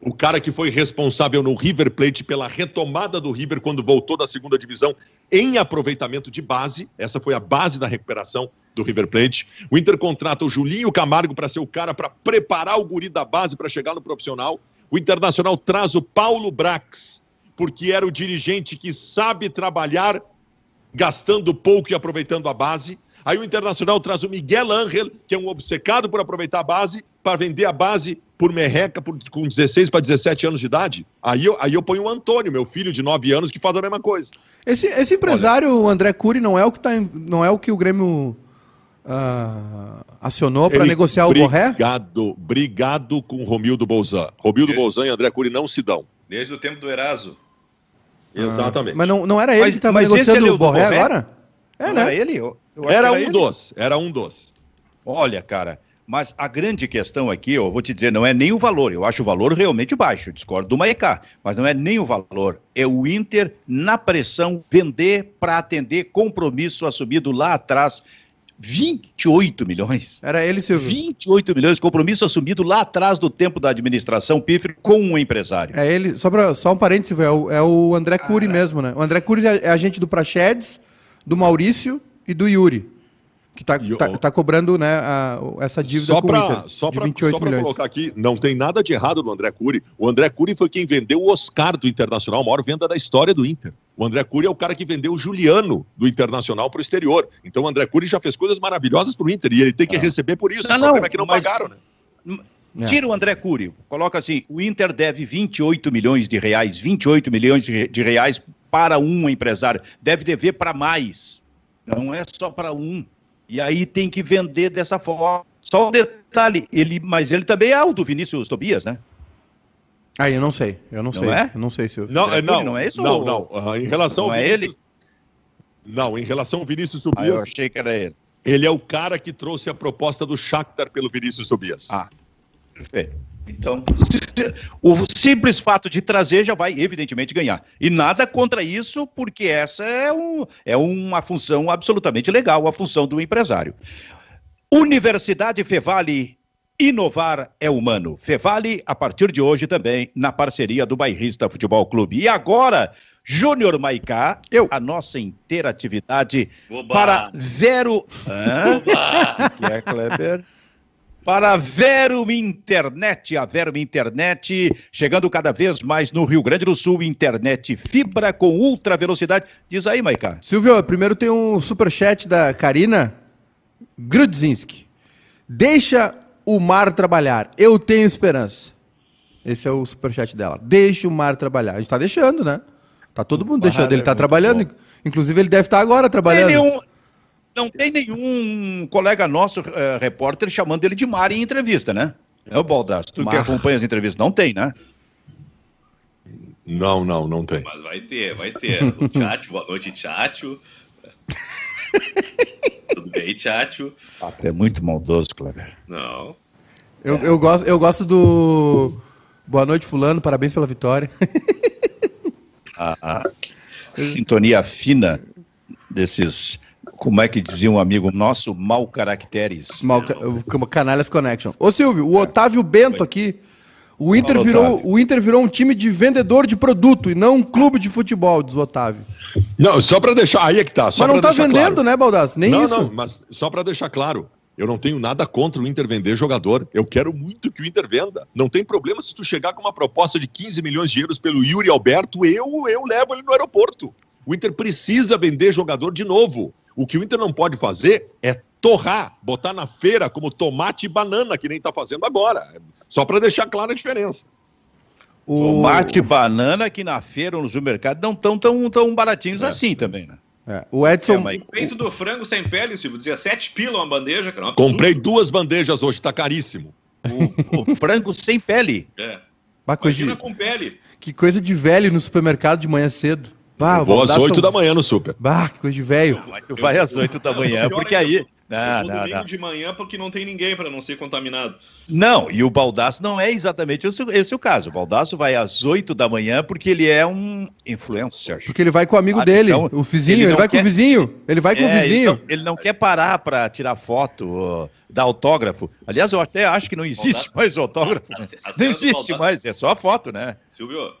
o cara que foi responsável no River Plate pela retomada do River quando voltou da segunda divisão em aproveitamento de base. Essa foi a base da recuperação do River Plate. O Inter contrata o Julinho Camargo para ser o cara para preparar o guri da base para chegar no profissional. O Internacional traz o Paulo Brax, porque era o dirigente que sabe trabalhar gastando pouco e aproveitando a base. Aí o Internacional traz o Miguel Ángel, que é um obcecado por aproveitar a base, para vender a base por merreca por, com 16 para 17 anos de idade. Aí eu, aí eu ponho o Antônio, meu filho de 9 anos, que faz a mesma coisa. Esse, esse empresário, o André Cury, não é o que, tá, não é o, que o Grêmio ah, acionou para negociar o Borré? Brigado, brigado com o Romildo Bolzan. Romildo Ele- Bolzan e André Cury não se dão. Desde o tempo do Eraso. Exatamente. Mas não, não era ele Mas- que estava negociando é o Borré Borré? agora? É, Não né? Era ele? Eu- era um ele. dos, era um dos. Olha, cara, mas a grande questão aqui, eu vou te dizer, não é nem o valor. Eu acho o valor realmente baixo. Discordo do Maecá, mas não é nem o valor. É o Inter, na pressão, vender para atender compromisso assumido lá atrás. 28 milhões. Era ele, Silvio. 28 milhões, compromisso assumido lá atrás do tempo da administração pífero com um empresário. É ele, só, pra, só um parênteses, é o, é o André Cury mesmo, né? O André Cury é, é agente do Praxedes, do Maurício e do Yuri. Que tá, E o- tá, tá cobrando né, a- essa dívida Só com o para Inter, só de pra, 28 só pra milhões. colocar aqui, não tem nada de errado no André Cury. O André Cury foi quem vendeu o Oscar do Internacional, a maior venda da história do Inter. O André Cury é o cara que vendeu o Juliano do Internacional para o exterior. Então o André Cury já fez coisas maravilhosas para o Inter e ele tem que ah. receber por isso. Não, o problema não, é que não mas... pagaram, né? É. Tira o André Cury, coloca assim: o Inter deve 28 milhões de reais, 28 milhões de reais para um empresário. Deve dever para mais. Não é só para um. E aí tem que vender dessa forma. Só um detalhe, ele, mas ele também é o do Vinícius Tobias, né? Aí ah, eu não sei, eu não, não sei. É? Eu não sei se eu... Não, é, não, não é isso? Não, ou... não. Uh, em relação não ao é Vinícius... ele? Não, em relação ao Vinícius Tobias. Ah, eu achei que era ele. Ele é o cara que trouxe a proposta do Shakhtar pelo Vinícius Tobias. Ah, perfeito. Então, o simples fato de trazer já vai, evidentemente, ganhar. E nada contra isso, porque essa é, um, é uma função absolutamente legal, a função do empresário. Universidade Fevale Inovar é humano. Fevale, a partir de hoje também, na parceria do Bairrista Futebol Clube. E agora, Júnior Maicá, Eu. a nossa interatividade Oba. para Vero. Hã? que é, Kleber? Para a Vero Internet, a Vero Internet, chegando cada vez mais no Rio Grande do Sul, internet fibra com ultra velocidade. Diz aí, Maicá. Silvio, primeiro tem um superchat da Karina Grudzinski. Deixa o mar trabalhar. Eu tenho esperança. Esse é o superchat dela. Deixa o mar trabalhar. A gente tá deixando, né? Tá todo mundo deixando. Ele tá é trabalhando. Bom. Inclusive, ele deve estar tá agora trabalhando. Tem nenhum, não tem nenhum colega nosso, uh, repórter, chamando ele de mar em entrevista, né? É o Baldasso. Tu mar. que acompanha as entrevistas. Não tem, né? Não, não, não tem. Mas vai ter, vai ter. (laughs) O chat, boa noite, Tchatcho. (laughs) Tudo bem, Tchatcho? Ah, é muito maldoso, Kleber. Não. Eu, eu, gosto, eu gosto do. Boa noite, Fulano, parabéns pela vitória. (laughs) a, a sintonia fina desses. Como é que dizia um amigo nosso? Mal caracteres. Mal, canalhas Connection. Ô Silvio, o Otávio Bento aqui o Inter, virou, o Inter virou um time de vendedor de produto e não um clube de futebol, diz o Otávio. Não, só para deixar. Aí é que tá. Só mas não tá vendendo, claro. né, Baldassi? Nem não, isso. Não, mas só para deixar claro. Eu não tenho nada contra o Inter vender jogador. Eu quero muito que o Inter venda. Não tem problema se tu chegar com uma proposta de 15 milhões de euros pelo Yuri Alberto, eu, eu levo ele no aeroporto. O Inter precisa vender jogador de novo. O que o Inter não pode fazer é torrar, botar na feira como tomate e banana, que nem está fazendo agora. Só para deixar clara a diferença. O... Tomate e banana que na feira ou no supermercado não estão tão, tão baratinhos é. assim também, né? É. O Edson. É, mas... O peito do frango sem pele, Silvio, dizia 7 pila uma bandeja. Cara, uma Comprei duas bandejas hoje, está caríssimo. O, o, (laughs) frango sem pele. É. Imagina de... com pele. Que coisa de velho no supermercado de manhã cedo. Bah, vou às 8 da manhã no super. Bah, que coisa de velho. Tu vai às 8 da manhã, porque aí. Não, não, não. de manhã porque não tem ninguém para não ser contaminado. Não, e o Baldaço não é exatamente esse, esse o caso. O Baldaço vai às 8 da manhã porque ele é um influencer. Porque ele vai com o amigo dele, então, o vizinho, ele, ele vai quer... com o vizinho. Ele vai com é, o vizinho. Ele não, ele não quer parar para tirar foto, uh, dar autógrafo. Aliás, eu até acho que não existe Baldasso, mais autógrafo. A, a não existe Baldasso, mais, é só a foto, né? Silvio,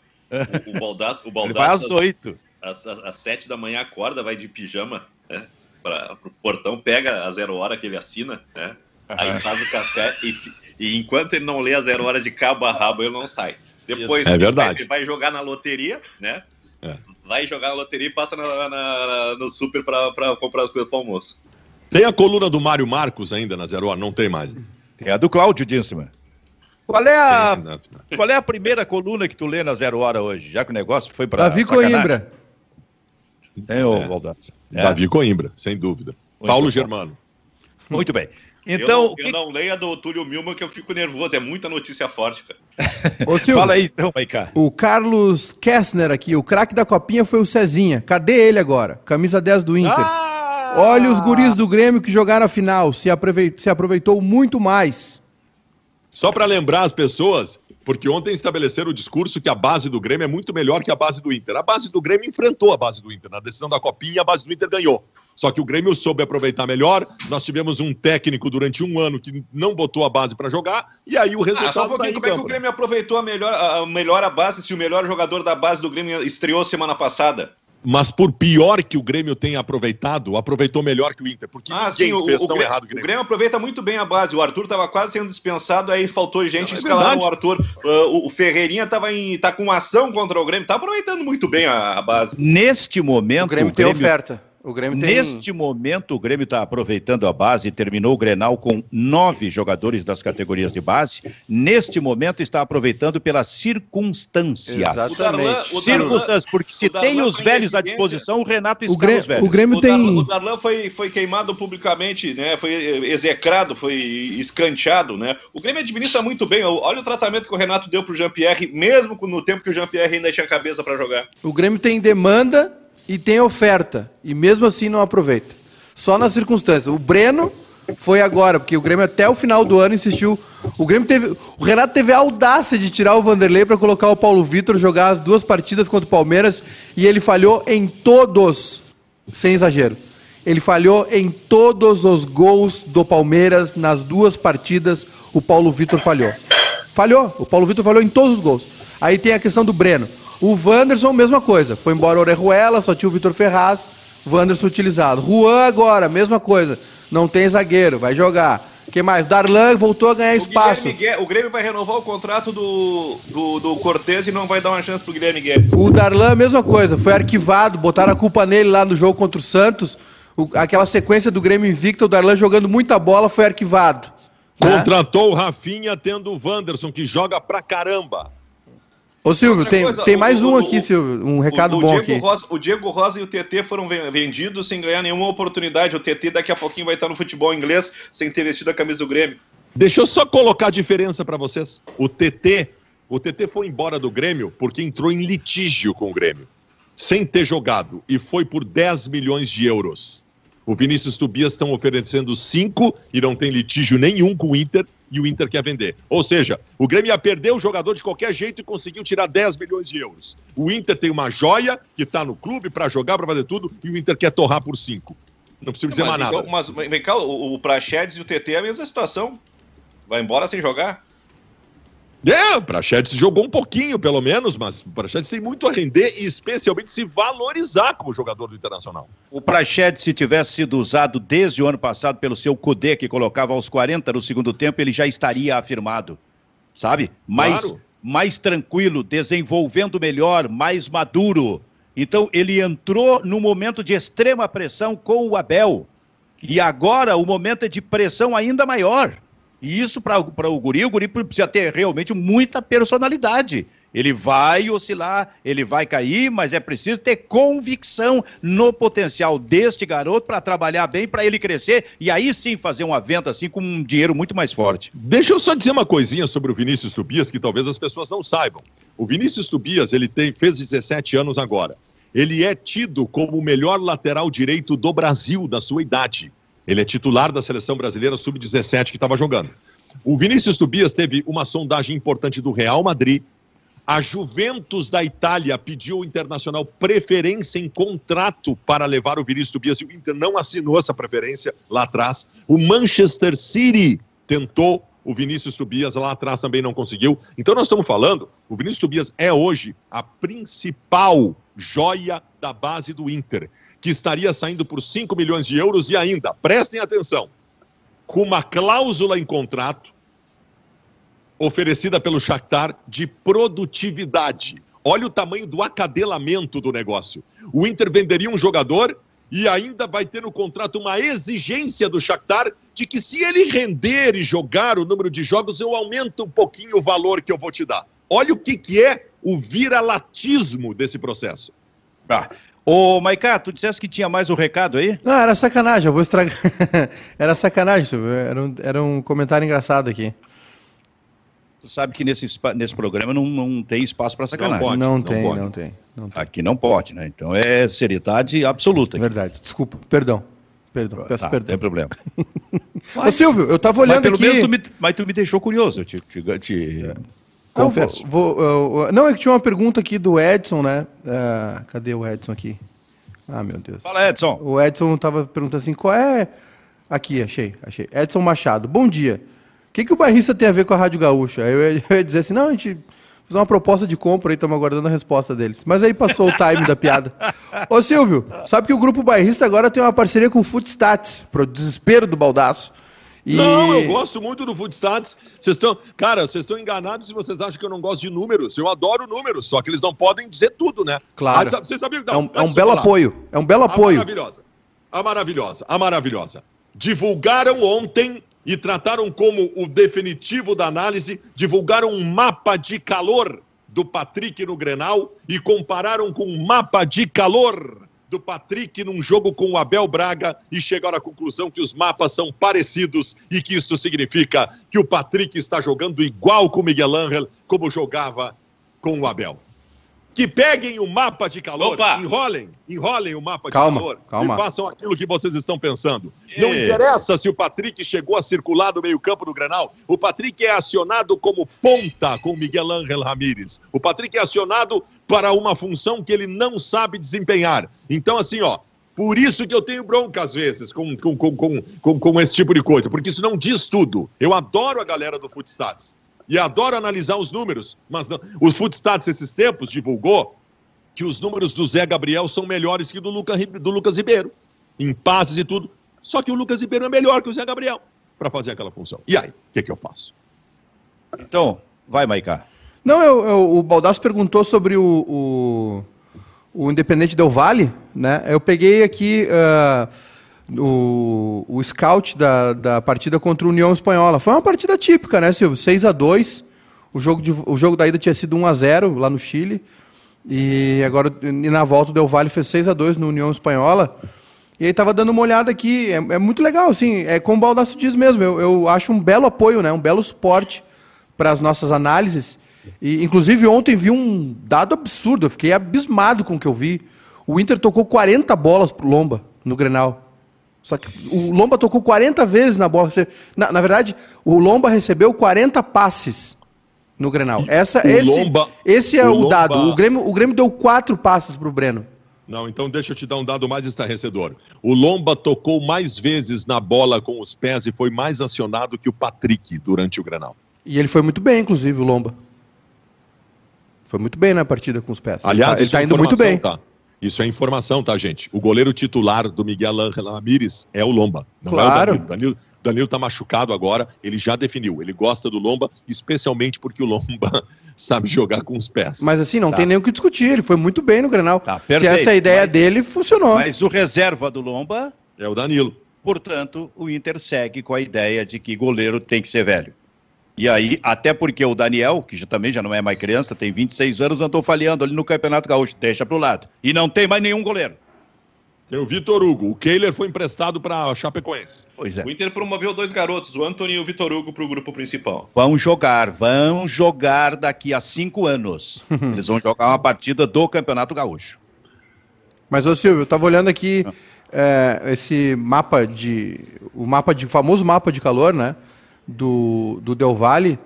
o, o o Baldasso. (laughs) Ele vai às 8. Às, às 7 da manhã acorda, vai de pijama. Né? para o portão, pega a zero hora que ele assina, né? Aí faz o café e, e, enquanto ele não lê a zero hora de cabo a rabo, ele não sai. Depois é verdade. ele vai jogar na loteria, né? É. Vai jogar na loteria e passa na, na, no super para comprar as coisas para almoço. Tem a coluna do Mário Marcos ainda na Zero Hora? Não tem mais. Tem a do Cláudio Dinsman. Qual é, a, qual é a primeira coluna que tu lê na Zero Hora hoje? Já que o negócio foi para. Davi sacanagem. Coimbra. Tem, ô, é. É. Davi Coimbra, sem dúvida. Muito Paulo bom. Germano. Muito bem. Então, eu, não, eu não leio a do Túlio Milman que eu fico nervoso, é muita notícia forte, cara. (laughs) Ô, Silvio, Fala aí, então, cá. O Carlos Kessner aqui, o craque da copinha foi o Cezinha. Cadê ele agora? Camisa 10 do Inter. Ah! Olha os guris do Grêmio que jogaram a final, se aproveitou, se aproveitou muito mais. Só para lembrar as pessoas, porque ontem estabeleceram o discurso que a base do Grêmio é muito melhor que a base do Inter. A base do Grêmio enfrentou a base do Inter na decisão da Copinha, a base do Inter ganhou. Só que o Grêmio soube aproveitar melhor. Nós tivemos um técnico durante um ano que não botou a base para jogar, e aí o resultado ah, um tá Como campo. é que o Grêmio aproveitou a melhor, a melhor a base se o melhor jogador da base do Grêmio estreou semana passada? Mas por pior que o Grêmio tenha aproveitado, aproveitou melhor que o Inter, porque Ah, ninguém sim, o, fez o tão Grêmio, errado que o o Grêmio. Grêmio aproveita muito bem a base. O Arthur estava quase sendo dispensado, aí faltou gente Não, é verdade. o Arthur. Ah, o, o Ferreirinha estava em, tá com ação contra o Grêmio, tá aproveitando muito bem a, a base. Neste momento, O Grêmio tem oferta. O Grêmio tem... Neste momento, o Grêmio está aproveitando a base e terminou o Grenal com nove jogadores das categorias de base. Neste momento, está aproveitando pelas circunstâncias. Exatamente. O o Circunstâncias, porque se o tem os velhos à disposição, o Renato O está Grêmio, nos velhos. o Grêmio O Darlan, tem... o Darlan foi, foi queimado publicamente, né? Foi execrado, foi escanteado, né? O Grêmio administra muito bem. Olha o tratamento que o Renato deu pro Jean-Pierre, mesmo no tempo que o Jean-Pierre ainda tinha cabeça para jogar. O Grêmio tem demanda e tem oferta. E mesmo assim não aproveita. Só nas circunstâncias. O Breno foi agora, porque o Grêmio até o final do ano insistiu. O Grêmio teve. O Renato teve a audácia de tirar o Vanderlei para colocar o Paulo Vitor jogar as duas partidas contra o Palmeiras e ele falhou em todos. Sem exagero. Ele falhou em todos os gols do Palmeiras nas duas partidas. O Paulo Vitor falhou. Falhou. O Paulo Vitor falhou em todos os gols. Aí tem a questão do Breno. O Wanderson, mesma coisa. Foi embora o Orejuela, só tinha o Vitor Ferraz. Wanderson utilizado. Juan agora, mesma coisa. Não tem zagueiro, vai jogar. que mais? Darlan voltou a ganhar O, espaço. Guilherme o Grêmio vai renovar o contrato do, do, do Cortez e não vai dar uma chance pro Guilherme Guedes. O Darlan, mesma coisa, foi arquivado, botaram a culpa nele lá no jogo contra o Santos. O- aquela sequência do Grêmio invicto, o Darlan jogando muita bola, foi arquivado. né? Contratou o Rafinha tendo o Wanderson, que joga pra caramba. Ô Silvio, tem, coisa, tem o- mais o- um o- aqui, Silvio, um recado o, o bom Diego aqui. Rosa, o Diego Rosa e o TT foram ven- vendidos sem ganhar nenhuma oportunidade. O TT daqui a pouquinho vai estar no futebol inglês sem ter vestido a camisa do Grêmio. Deixa eu só colocar a diferença pra vocês. O TT, o TT foi embora do Grêmio porque entrou em litígio com o Grêmio, sem ter jogado, e foi por 10 milhões de euros. O Vinícius Tobias estão oferecendo 5 e não tem litígio nenhum com o Inter, e o Inter quer vender. Ou seja, o Grêmio ia perder o jogador de qualquer jeito e conseguiu tirar 10 milhões de euros. O Inter tem uma joia que está no clube para jogar, para fazer tudo, e o Inter quer torrar por 5. Não preciso dizer mais mas, nada. mas, mas vem cá, o, o Praxedes e o TT é a mesma situação. Vai embora sem jogar. É, o Prachetes jogou um pouquinho, pelo menos, mas o Prachetes tem muito a render e especialmente se valorizar como jogador do Internacional. O Prachete, se tivesse sido usado desde o ano passado pelo seu Cudê, que colocava aos 40 no segundo tempo, ele já estaria afirmado. Sabe? Mais, Claro. mais tranquilo, desenvolvendo melhor, mais maduro. Então, ele entrou no momento de extrema pressão com o Abel. E agora o momento é de pressão ainda maior. E isso para o Guri, o Guri precisa ter realmente muita personalidade. Ele vai oscilar, ele vai cair, mas é preciso ter convicção no potencial deste garoto para trabalhar bem, para ele crescer e aí sim fazer uma venda assim com um dinheiro muito mais forte. Deixa eu só dizer uma coisinha sobre o Vinícius Tobias que talvez as pessoas não saibam. O Vinícius Tobias, ele tem, fez 17 anos agora. Ele é tido como o melhor lateral direito do Brasil da sua idade. Ele é titular da seleção brasileira sub-17 que estava jogando. O Vinícius Tobias teve uma sondagem importante do Real Madrid. A Juventus da Itália pediu ao Internacional preferência em contrato para levar o Vinícius Tobias e o Inter não assinou essa preferência lá atrás. O Manchester City tentou o Vinícius Tobias lá atrás também não conseguiu. Então nós estamos falando, o Vinícius Tobias é hoje a principal joia da base do Inter, que estaria saindo por 5 milhões de euros e ainda, prestem atenção, com uma cláusula em contrato oferecida pelo Shakhtar de produtividade. Olha o tamanho do acadelamento do negócio. O Inter venderia um jogador e ainda vai ter no contrato uma exigência do Shakhtar de que se ele render e jogar o número de jogos, eu aumento um pouquinho o valor que eu vou te dar. Olha o que, que é o viralatismo desse processo. Ah. Ô, Maiká, tu disseste que tinha mais um recado aí? Não, era sacanagem, eu vou estragar. (laughs) era sacanagem, Silvio. Era um, era um comentário engraçado aqui. Tu sabe que nesse, nesse programa não, não tem espaço para sacanagem. pode, não, não tem, pode. não tem, não tem. Aqui não pode, né? Então é seriedade absoluta. É aqui. verdade. Desculpa, perdão. Perdão, peço Tá, não perdão. tem problema. (laughs) Ô Silvio, eu tava Mas olhando pelo aqui. menos tu me, mas tu me deixou curioso, eu te, te, te Não, confesso. vou- vou- eu- não, é que tinha uma pergunta aqui do Edson, né? Ah, cadê o Edson aqui? Ah, meu Deus. Fala, Edson. O Edson tava perguntando assim, qual é... Aqui, achei, achei. Edson Machado, bom dia. O que, que o Barrista tem a ver com a Rádio Gaúcha? Aí Eu ia, eu ia dizer assim, não, a gente fazer uma proposta de compra aí, estamos aguardando a resposta deles. Mas aí passou o time da piada. (laughs) Ô Silvio, sabe que o Grupo Bairrista agora tem uma parceria com o Footstats, pro desespero do baldaço. E... Não, eu gosto muito do Footstats. Vocês estão, cara, vocês estão enganados se vocês acham que eu não gosto de números. Eu adoro números, só que eles não podem dizer tudo, né? Claro. Ah, vocês sabiam, não, é um, é um belo apoio. É um belo apoio. A maravilhosa. A maravilhosa. A maravilhosa. Divulgaram ontem e trataram como o definitivo da análise, divulgaram um mapa de calor do Patrick no Grenal e compararam com um mapa de calor do Patrick num jogo com o Abel Braga e chegaram à conclusão que os mapas são parecidos e que isso significa que o Patrick está jogando igual com o Miguel Ángel como jogava com o Abel que peguem o mapa de calor, Opa. enrolem, enrolem o mapa calma, de calor calma. e façam aquilo que vocês estão pensando. E... Não interessa se o Patrick chegou a circular no meio-campo do Grenal. O Patrick é acionado como ponta com Miguel Ángel Ramírez. O Patrick é acionado para uma função que ele não sabe desempenhar. Então, assim, ó, por isso que eu tenho bronca às vezes com, com, com, com, com, esse tipo de coisa, porque isso não diz tudo. Eu adoro a galera do Footstats e adoro analisar os números, mas não. os Footstats esses tempos divulgou que os números do Zé Gabriel são melhores que do, Luca, do Lucas Ribeiro, em passes e tudo. Só que o Lucas Ribeiro é melhor que o Zé Gabriel para fazer aquela função. E aí, o que, que eu faço? Então, vai, Maicá. Não, eu, eu, o Baldasso perguntou sobre o, o, o Independente Del Vale, né? Eu peguei aqui. Uh, o, o scout da, da partida contra o União Espanhola. Foi uma partida típica, né, Silvio? 6 a 2 o jogo, de, o jogo da ida tinha sido 1 a 0 lá no Chile. E agora, e na volta, o Del Valle fez 6 a 2 no União Espanhola. E aí tava dando uma olhada aqui. É, é muito legal, assim. É como o Baldasso diz mesmo. Eu, eu acho um belo apoio, né? Um belo suporte para as nossas análises. E, inclusive, ontem vi um dado absurdo. Eu fiquei abismado com o que eu vi. O Inter tocou 40 bolas pro Lomba no Grenal. Só que o Lomba tocou 40 vezes na bola. Na, na verdade, o Lomba recebeu 40 passes no Grenal. Essa, esse, Lomba, esse é o, o dado. O Grêmio, o Grêmio deu quatro passes para o Breno. Não, então deixa eu te dar um dado mais estarrecedor. O Lomba tocou mais vezes na bola com os pés e foi mais acionado que o Patrick durante o Grenal. E ele foi muito bem, inclusive, o Lomba. Foi muito bem na partida com os pés. Aliás, ele está tá indo muito bem. Tá. Isso é informação, tá, gente? O goleiro titular do Miguel Ángel Ramírez é o Lomba. Não claro. é o Danilo. Danilo. Danilo tá machucado agora, ele já definiu. Ele gosta do Lomba, especialmente porque o Lomba (laughs) sabe jogar com os pés. Mas assim, não tá. tem nem o que discutir. Ele foi muito bem no Grenal. Tá, Se essa é a ideia mas, dele, funcionou. Mas o reserva do Lomba é o Danilo. Portanto, o Inter segue com a ideia de que goleiro tem que ser velho. E aí, até porque o Daniel, que já, também já não é mais criança, tem 26 anos, andou falhando ali no Campeonato Gaúcho. Deixa pro lado. E não tem mais nenhum goleiro. Tem o Vitor Hugo. O Kehler foi emprestado para Chapecoense. Pois é. O Inter promoveu dois garotos, o Antônio e o Vitor Hugo, para o grupo principal. Vão jogar, vão jogar daqui a cinco anos. (laughs) Eles vão jogar uma partida do Campeonato Gaúcho. Mas, ô Silvio, eu tava olhando aqui é, esse mapa de. O mapa de. O famoso mapa de calor, né? Do, do Del Valle.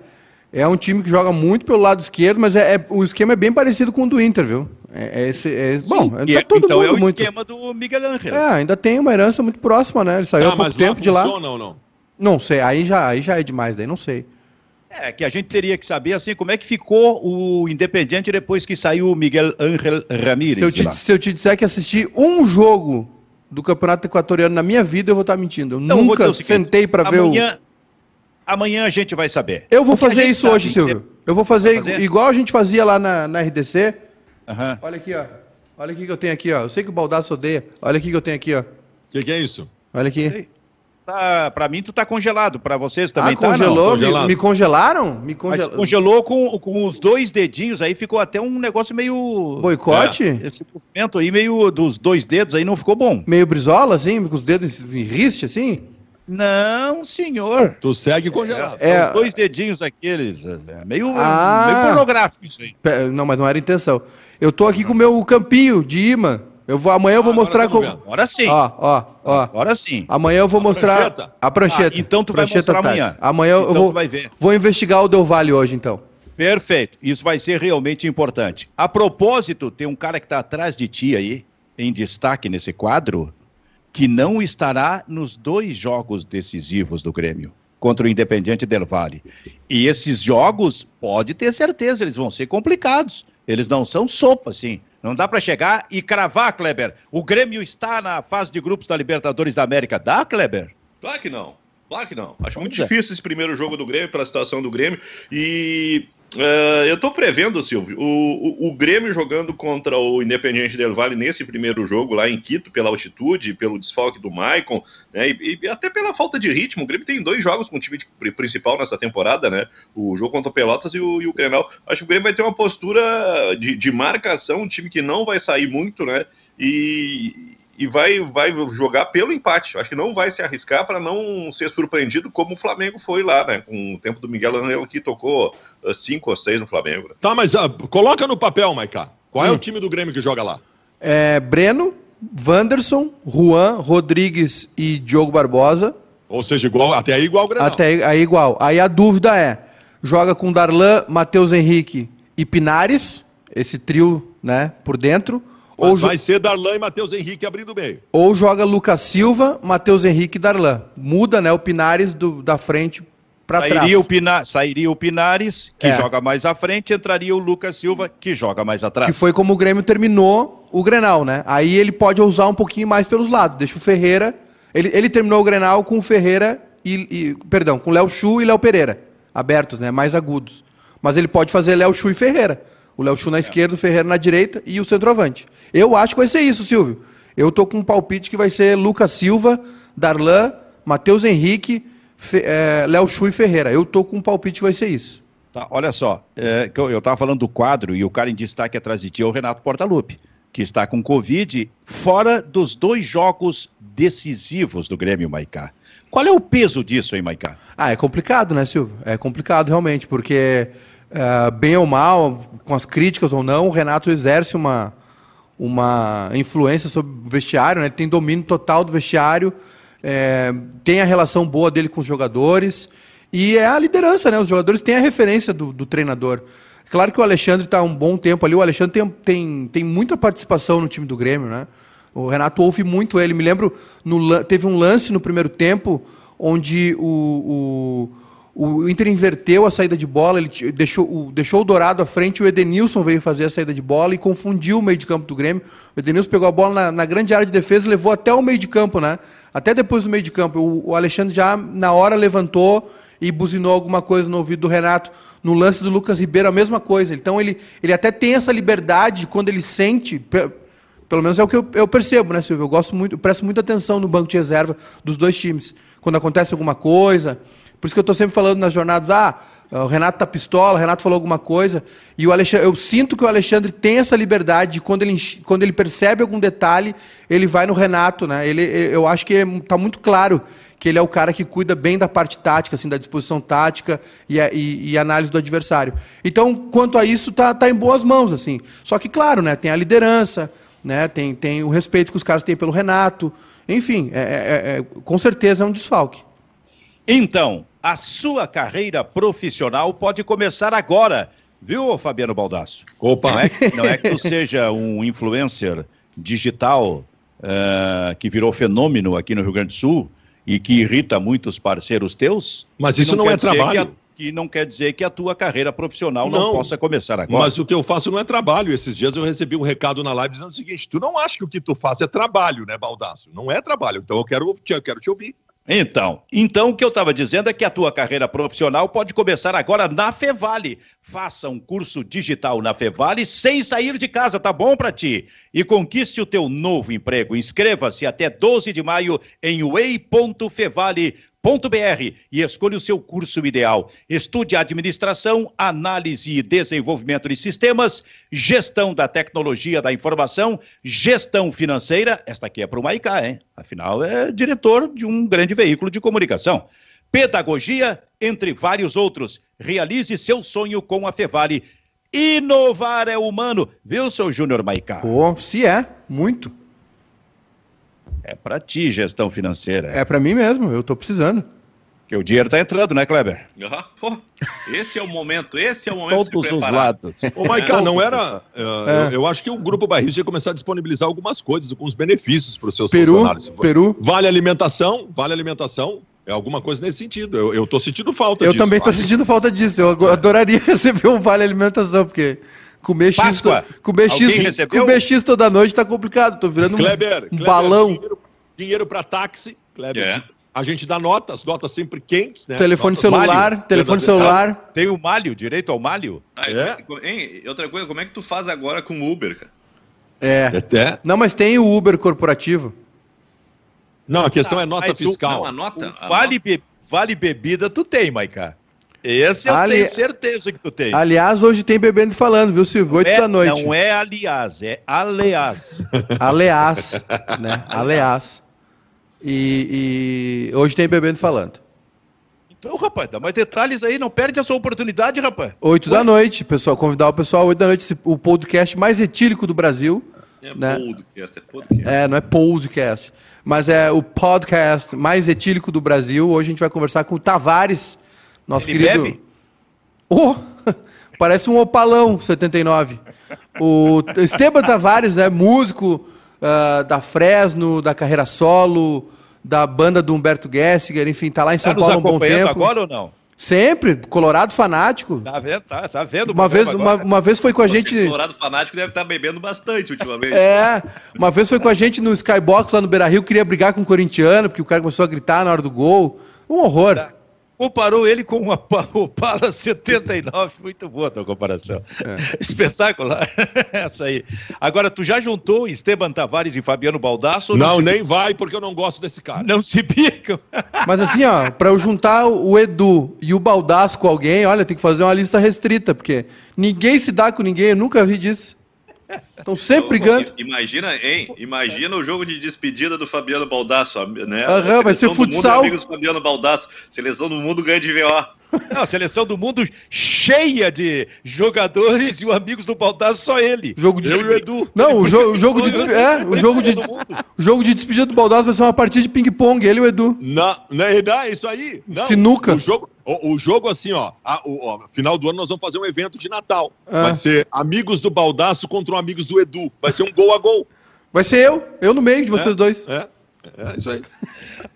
É um time que joga muito pelo lado esquerdo, mas é, é o esquema é bem parecido com o do Inter, viu? É, é esse, é, Sim, bom, tá todo então mundo é o muito. esquema do Miguel Angel. É, ainda tem uma herança muito próxima, né? Ele saiu ah, há pouco tempo de lá. Ou não? Não sei, aí já, aí já é demais, daí não sei. É, que a gente teria que saber, assim, como é que ficou o Independiente depois que saiu o Miguel Angel Ramírez. Se eu, te, se eu te disser que assisti um jogo do Campeonato Equatoriano na minha vida, eu vou estar mentindo. Eu então, nunca sentei para ver o Amanhã a gente vai saber. Eu vou fazer isso hoje, Silvio. Eu vou fazer, fazer, igual a gente fazia lá na, na RDC. Uhum. Olha aqui, ó. Olha aqui que eu tenho aqui, ó. Eu sei que o Baldaço odeia. Olha aqui que eu tenho aqui, ó. O que, que, é isso? Olha aqui. Tá, pra mim, tu tá congelado. Pra vocês também ah, tá? Congelou? Me, me, congelaram? Me congel... Mas congelou com, com os dois dedinhos, aí ficou até um negócio meio. Boicote? É, esse movimento aí, meio dos dois dedos aí, não ficou bom. Meio brisola, assim, com os dedos em riste, assim? Não, senhor. Tu segue congelado. É, é, os dois dedinhos aqueles. É meio, ah, meio pornográfico isso aí. Não, mas não era intenção. Eu tô aqui com o meu campinho de imã. Eu vou, amanhã eu vou ah, mostrar como. Agora sim. Ó, ó, ó. Agora sim. Amanhã eu vou a mostrar prancheta. a prancheta. Ah, então tu vai mostrar amanhã. Amanhã então eu vou, vai ver. vou investigar o Del Valle hoje, então. Perfeito. Isso vai ser realmente importante. A propósito, tem um cara que está atrás de ti aí, em destaque nesse quadro, que não estará nos dois jogos decisivos do Grêmio. contra o Independiente del Valle. E esses jogos, pode ter certeza, eles vão ser complicados. Eles não são sopa, assim. Não dá para chegar e cravar, Kleber. O Grêmio está na fase de grupos da Libertadores da América. Dá, Kleber? Claro que não. Claro que não. Acho muito é. difícil esse primeiro jogo do Grêmio, pela situação do Grêmio. E Uh, eu estou prevendo, Silvio, o, o, o, Grêmio jogando contra o Independiente del Valle nesse primeiro jogo lá em Quito, pela altitude, pelo desfalque do Maicon, né, e, e, até pela falta de ritmo. O Grêmio tem dois jogos com o time principal nessa temporada, né? O jogo contra o Pelotas e o, e o Grenal. Acho que o Grêmio vai ter uma postura de, de marcação, um time que não vai sair muito, né? E, e vai, vai jogar pelo empate. Acho que não vai se arriscar para não ser surpreendido como o Flamengo foi lá, né? Com o tempo do Miguel Angel que tocou uh, cinco ou seis no Flamengo. Né? Tá, mas uh, coloca no papel, Maiká. Qual hum. é o hum. time do Grêmio que joga lá? É Breno, Wanderson, Juan, Rodrigues e Diogo Barbosa. Ou seja, igual, até aí igual o Grenal. Até aí igual. Aí a dúvida é, joga com Darlan, Matheus Henrique e Pinares, esse trio, né, por dentro, ou vai ser Darlan e Matheus Henrique abrindo o meio. Ou joga Lucas Silva, Matheus Henrique e Darlan. Muda, né, o Pinares do, da frente para trás. O Pina, sairia o Pinares, que é. joga mais à frente, entraria o Lucas Silva, que joga mais atrás. Que foi como o Grêmio terminou o Grenal, né? Aí ele pode usar um pouquinho mais pelos lados. Deixa o Ferreira... Ele, ele terminou o Grenal com o Ferreira e... e perdão, com Léo Chu e Léo Pereira. Abertos, né? Mais agudos. Mas ele pode fazer Léo Chu e Ferreira. O Léo Chu na esquerda, o Ferreira na direita e o centroavante. Eu acho que vai ser isso, Silvio. Eu tô com um palpite que vai ser Lucas Silva, Darlan, Matheus Henrique, é, Léo Chu e Ferreira. Eu tô com um palpite que vai ser isso. Tá, olha só, é, eu estava falando do quadro e o cara em destaque atrás de ti é o Renato Portaluppi, que está com Covid fora dos dois jogos decisivos do Grêmio Maicá. Qual é o peso disso, hein, Maicá? Ah, é complicado, né, Silvio? É complicado realmente, porque uh, bem ou mal, com as críticas ou não, o Renato exerce uma, uma influência sobre o vestiário, né? tem domínio total do vestiário, é, tem a relação boa dele com os jogadores e é a liderança, né? Os jogadores têm a referência do, do treinador. Claro que o Alexandre está um bom tempo ali, o Alexandre tem, tem, tem muita participação no time do Grêmio, né? O Renato ouve muito ele. Me lembro, no, teve um lance no primeiro tempo onde o o Inter inverteu a saída de bola, ele deixou o, deixou o Dourado à frente, o Edenilson veio fazer a saída de bola e confundiu o meio de campo do Grêmio. O Edenilson pegou a bola na, na grande área de defesa e levou até o meio de campo, né? Até depois do meio de campo. O, o, Alexandre já na hora levantou e buzinou alguma coisa no ouvido do Renato. No lance do Lucas Ribeiro, a mesma coisa. Então ele, ele até tem essa liberdade quando ele sente. Pelo menos é o que eu, eu percebo, né, Silvio? Eu gosto muito, eu presto muita atenção no banco de reserva dos dois times. Quando acontece alguma coisa, por isso que eu estou sempre falando nas jornadas, ah, o Renato tá pistola, o Renato falou alguma coisa, e o Alexandre, eu sinto que o Alexandre tem essa liberdade de quando ele, quando ele percebe algum detalhe, ele vai no Renato, né? Ele, eu acho que está muito claro que ele é o cara que cuida bem da parte tática, assim, da disposição tática e, e, e análise do adversário. Então, quanto a isso, tá, tá em boas mãos, assim. Só que, claro, né, tem a liderança, né, tem, tem o respeito que os caras têm pelo Renato, enfim, é, é, é com certeza é um desfalque. Então, a sua carreira profissional pode começar agora, viu, Fabiano Baldasso? Opa! Não é, não é que tu seja um influencer digital uh, que virou fenômeno aqui no Rio Grande do Sul e que irrita muitos parceiros teus. Mas isso não, não é trabalho. Que, não quer dizer que a tua carreira profissional não, não, possa começar agora. Mas o que eu faço não é trabalho. Esses dias eu recebi um recado na live dizendo o seguinte: tu não acha que o que tu faz é trabalho, né, Baldasso? Não é trabalho. Então eu quero, eu quero te ouvir. Então, então o que eu estava dizendo é que a tua carreira profissional pode começar agora na Fevale. Faça um curso digital na Fevale sem sair de casa, tá bom para ti? E conquiste o teu novo emprego. Inscreva-se até 12 de maio em way.fevale.com br e escolha o seu curso ideal. Estude administração, análise e desenvolvimento de sistemas, gestão da tecnologia da informação, gestão financeira. Esta aqui é para o Maicá, hein? Afinal, é diretor de um grande veículo de comunicação. Pedagogia, entre vários outros. Realize seu sonho com a Fevale. Inovar é humano, viu, seu Júnior Maicá? Pô, se é, muito. É para ti, gestão financeira. É para mim mesmo, eu estou precisando. Que o dinheiro está entrando, né, Kleber? Ah, pô, esse é o momento, esse é o momento Todos os lados. Ô, Maica, não era... Uh, é. eu, eu, acho que o Grupo Barris ia começar a disponibilizar algumas coisas, alguns benefícios para os seus Peru, funcionários. Peru. Vale alimentação, vale alimentação, É alguma coisa nesse sentido. Eu, eu tô sentindo falta Eu disso. também tô Acho- sentindo falta disso. Eu adoraria (laughs) receber um vale alimentação, porque comer X, Páscoa. to- comer X, comer X toda noite tá complicado. Tô virando um, Kleber, um Kleber, balão. Dinheiro, dinheiro para táxi. Kleber, É. a gente dá notas, notas sempre quentes, né? Telefone Notas celular, Malho, telefone celular. Tem o malho, direito ao malho? Ah, É? Hein, outra coisa, como é que tu faz agora com o Uber, cara? É. É. Não, mas tem o Uber corporativo. Não, a questão é nota fiscal. Não, a nota. O a vale, be- vale bebida tu tem, Maiká. Esse eu Ali- tenho certeza que tu tem. Aliás, hoje tem bebendo e falando, viu, Silvio? 8 É- da noite. Não é aliás, é aliás. (laughs) Aliás, né? Aliás. E, e hoje tem bebendo e falando. Então, rapaz, dá mais detalhes aí, não perde a sua oportunidade, rapaz. 8 da noite, pessoal. Convidar o pessoal, 8 da noite, o podcast mais etílico do Brasil. É né? podcast, é podcast. É, não é podcast, mas é o podcast mais etílico do Brasil. Hoje a gente vai conversar com o Tavares, nosso Ele querido. bebe? Oh, (laughs) parece um opalão 79. O Esteban Tavares, né, músico ah, da Fresno, da carreira solo, da banda do Humberto Gessinger, enfim, tá lá em Tá São nos Paulo há um bom tempo. agora ou não? Sempre, colorado fanático. Tá vendo, tá, tá vendo o Uma vez, uma, uma vez foi com a Você, gente. Colorado fanático deve estar bebendo bastante ultimamente. É, uma vez foi com a gente no Skybox lá no Beira Rio, queria brigar com o corintiano, porque o cara começou a gritar na hora do gol. Um horror. Tá. Comparou ele com uma Pa- Opala 79, muito boa a tua comparação. É. Espetacular. (laughs) Essa aí. Agora, tu já juntou Esteban Tavares e Fabiano Baldasso? Não, se- nem vai, porque eu não gosto desse cara. Não se bicam. (laughs) Mas assim, ó, pra eu juntar o Edu e o Baldaço com alguém, olha, tem que fazer uma lista restrita, porque ninguém se dá com ninguém, eu nunca vi disso. Estão sempre brigando. Imagina, hein? Imagina o jogo de despedida do Fabiano Baldasso, né? Aham, vai ser do mundo, futsal. amigos do Fabiano Baldasso. Seleção do mundo ganha de VO. (laughs) Não, a seleção do mundo cheia de jogadores e os amigos do Baldasso, só ele. Jogo de Eu e o Edu. Não, o, jo o (laughs) jogo de é, o jogo de o jogo de despedida do Baldaço vai ser uma partida de ping-pong, ele e o Edu. Não, não, não, é isso aí. Não. Sinuca. O jogo, o, o jogo assim, ó, a- o, ó, final do ano nós vamos fazer um evento de Natal. Ah. Vai ser amigos do Baldaço contra um amigos do Edu. Vai ser um gol a gol. Vai ser eu, eu no meio de vocês dois. É, é isso aí.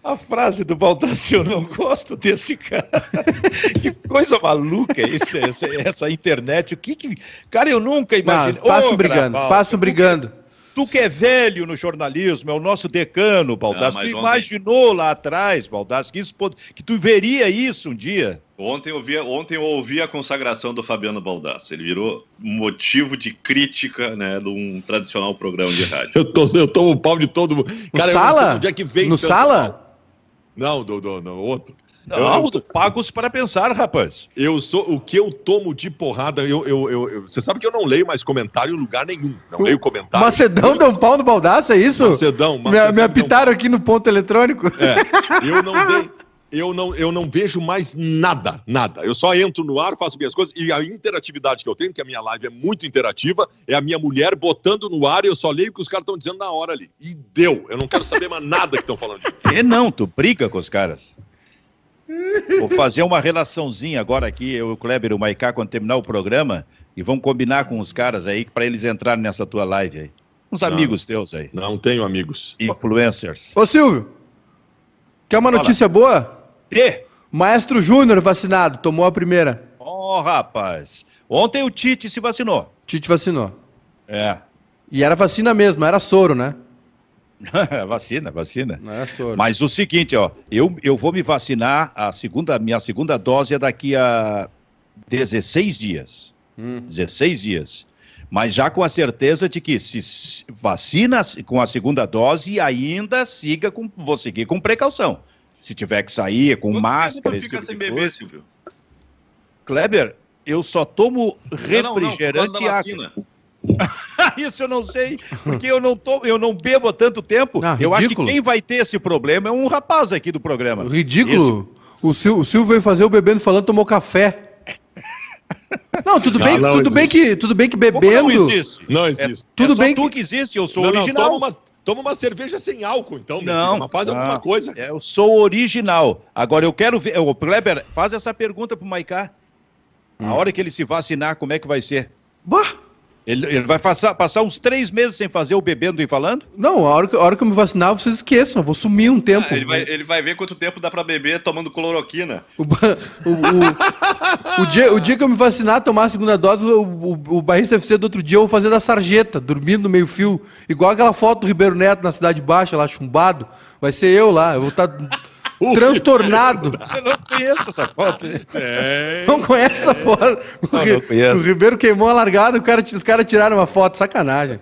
A frase do Baldasso, eu não gosto desse cara. (laughs) que coisa maluca esse, essa, essa internet. O que que... Cara, eu nunca Não, imaginei. passam Ô, brigando, Graval, passam tu- brigando. Tu que é velho no jornalismo, é o nosso decano, Baldasso. Ah, mas tu ontem- imaginou lá atrás, Baldasso, que, isso pod- que tu veria isso um dia? Ontem eu, vi, ontem eu ouvi a consagração do Fabiano Baldasso. Ele virou motivo de crítica né, de um tradicional programa de rádio. (laughs) Eu, tô, eu tomo o pau de todo mundo. No eu não sei sala? de onde é que vem No sala? pau. Não, do, do, no outro. Não, Eu- pagos para pensar, rapaz. Eu sou o que eu tomo de porrada. Eu, eu, eu, eu- você sabe que eu não leio mais comentário em lugar nenhum. Não leio comentário. Macedão deu um pau no Baldaço, é isso? Macedão, Me, Macedão me um apitaram aqui no ponto eletrônico. É, eu não dei. (laughs) Eu não, eu não vejo mais nada, nada. Eu só entro no ar, faço minhas coisas e a interatividade que eu tenho, que a minha live é muito interativa, é a minha mulher botando no ar e eu só leio o que os caras estão dizendo na hora ali. E deu. Eu não quero saber mais nada que estão falando. (laughs) E não, tu briga com os caras. Vou fazer uma relaçãozinha agora aqui, eu, o Kleber e o Maiká, quando terminar o programa, e vamos combinar com os caras aí para eles entrarem nessa tua live aí. Uns Não. amigos teus aí, Não tenho amigos. influencers. Ô Silvio, quer uma Fala. notícia boa? E, Maestro Júnior vacinado, tomou a primeira. ó rapaz, ontem o Tite se vacinou. Tite vacinou. É, E era vacina mesmo, era soro, né? (laughs) vacina, vacina. Não era soro. Mas o seguinte, ó, eu, eu vou me vacinar, a segunda, minha segunda dose é daqui a 16 dias. Hum. 16 dias. Mas já com a certeza de que se vacina com a segunda dose e ainda siga com, vou seguir com precaução. Se tiver que sair com Quanto máscara, tempo tu fica tipo sem beber, coisa. Silvio? Kleber, eu só tomo Não, não, não, refrigerante e vacina. (laughs) Isso eu não sei, porque eu não, tô, eu não bebo há tanto tempo. Ah, eu acho que quem vai ter esse problema é um rapaz aqui do programa. Ridículo. O Sil, o Silvio veio fazer o bebendo falando, tomou café. Não, tudo Não, bem, não tudo bem que tudo bem que Como bebendo. não existe? Não É, existe. Tudo é só bem tu que- que existe, eu sou não, não, original. toma uma, toma uma cerveja sem álcool, então. Não, filho, faz não. alguma coisa. É, eu sou original. Agora eu quero ver. O Kleber, faz essa pergunta pro Maiká. Hum. A hora que ele se vacinar, como é que vai ser? Bah, Ele, ele vai passar, passar uns três meses sem fazer o bebendo e falando? Não, a hora, que, a hora que eu me vacinar, vocês esqueçam. Eu vou sumir um tempo. Ah, ele, vai, ele vai ver quanto tempo dá pra beber tomando cloroquina. O, o, o- o dia, o dia que eu me vacinar, tomar a segunda dose, o, o, o Barrista FC do outro dia eu vou fazer da sarjeta, dormindo no meio fio. Igual aquela foto do Ribeiro Neto na Cidade Baixa, lá chumbado. Vai ser eu lá. Eu vou estar transtornado. (laughs) Eu não conheço essa foto. É. Não conhece essa foto? O, Não, conheço. o Ribeiro queimou a largada, o cara, os caras tiraram uma foto, sacanagem.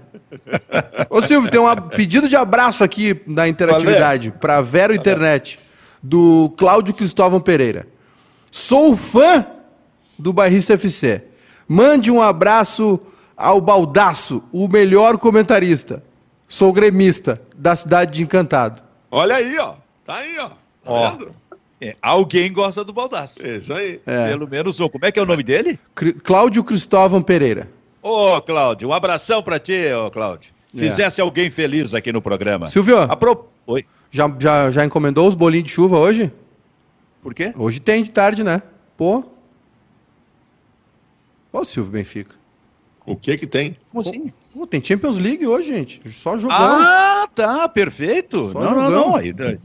Ô Silvio, tem um pedido de abraço aqui da interatividade para Vero Internet, do Cláudio Cristóvão Pereira. Sou fã do Barrista FC. Mande um abraço ao Baldaço, o melhor comentarista. Sou gremista da cidade de Encantado. Olha aí, ó. Tá aí, ó. Tá Ó. vendo? É, alguém gosta do baldaço. É Isso aí. É. Pelo menos um. Como é que é o nome dele? Cri- Cláudio Cristóvão Pereira. Ô, Cláudio, um abração pra ti, ô, Cláudio. É. Fizesse alguém feliz aqui no programa. Silvio, A pro- Oi, já, já, já encomendou os bolinhos de chuva hoje? por quê? Hoje tem de tarde, né? Pô. Ó o Silvio Benfica. O que que tem? Como assim? Pô, tem Champions League hoje, gente. Só jogão. Ah, tá, perfeito. Só não, não, jogão. não.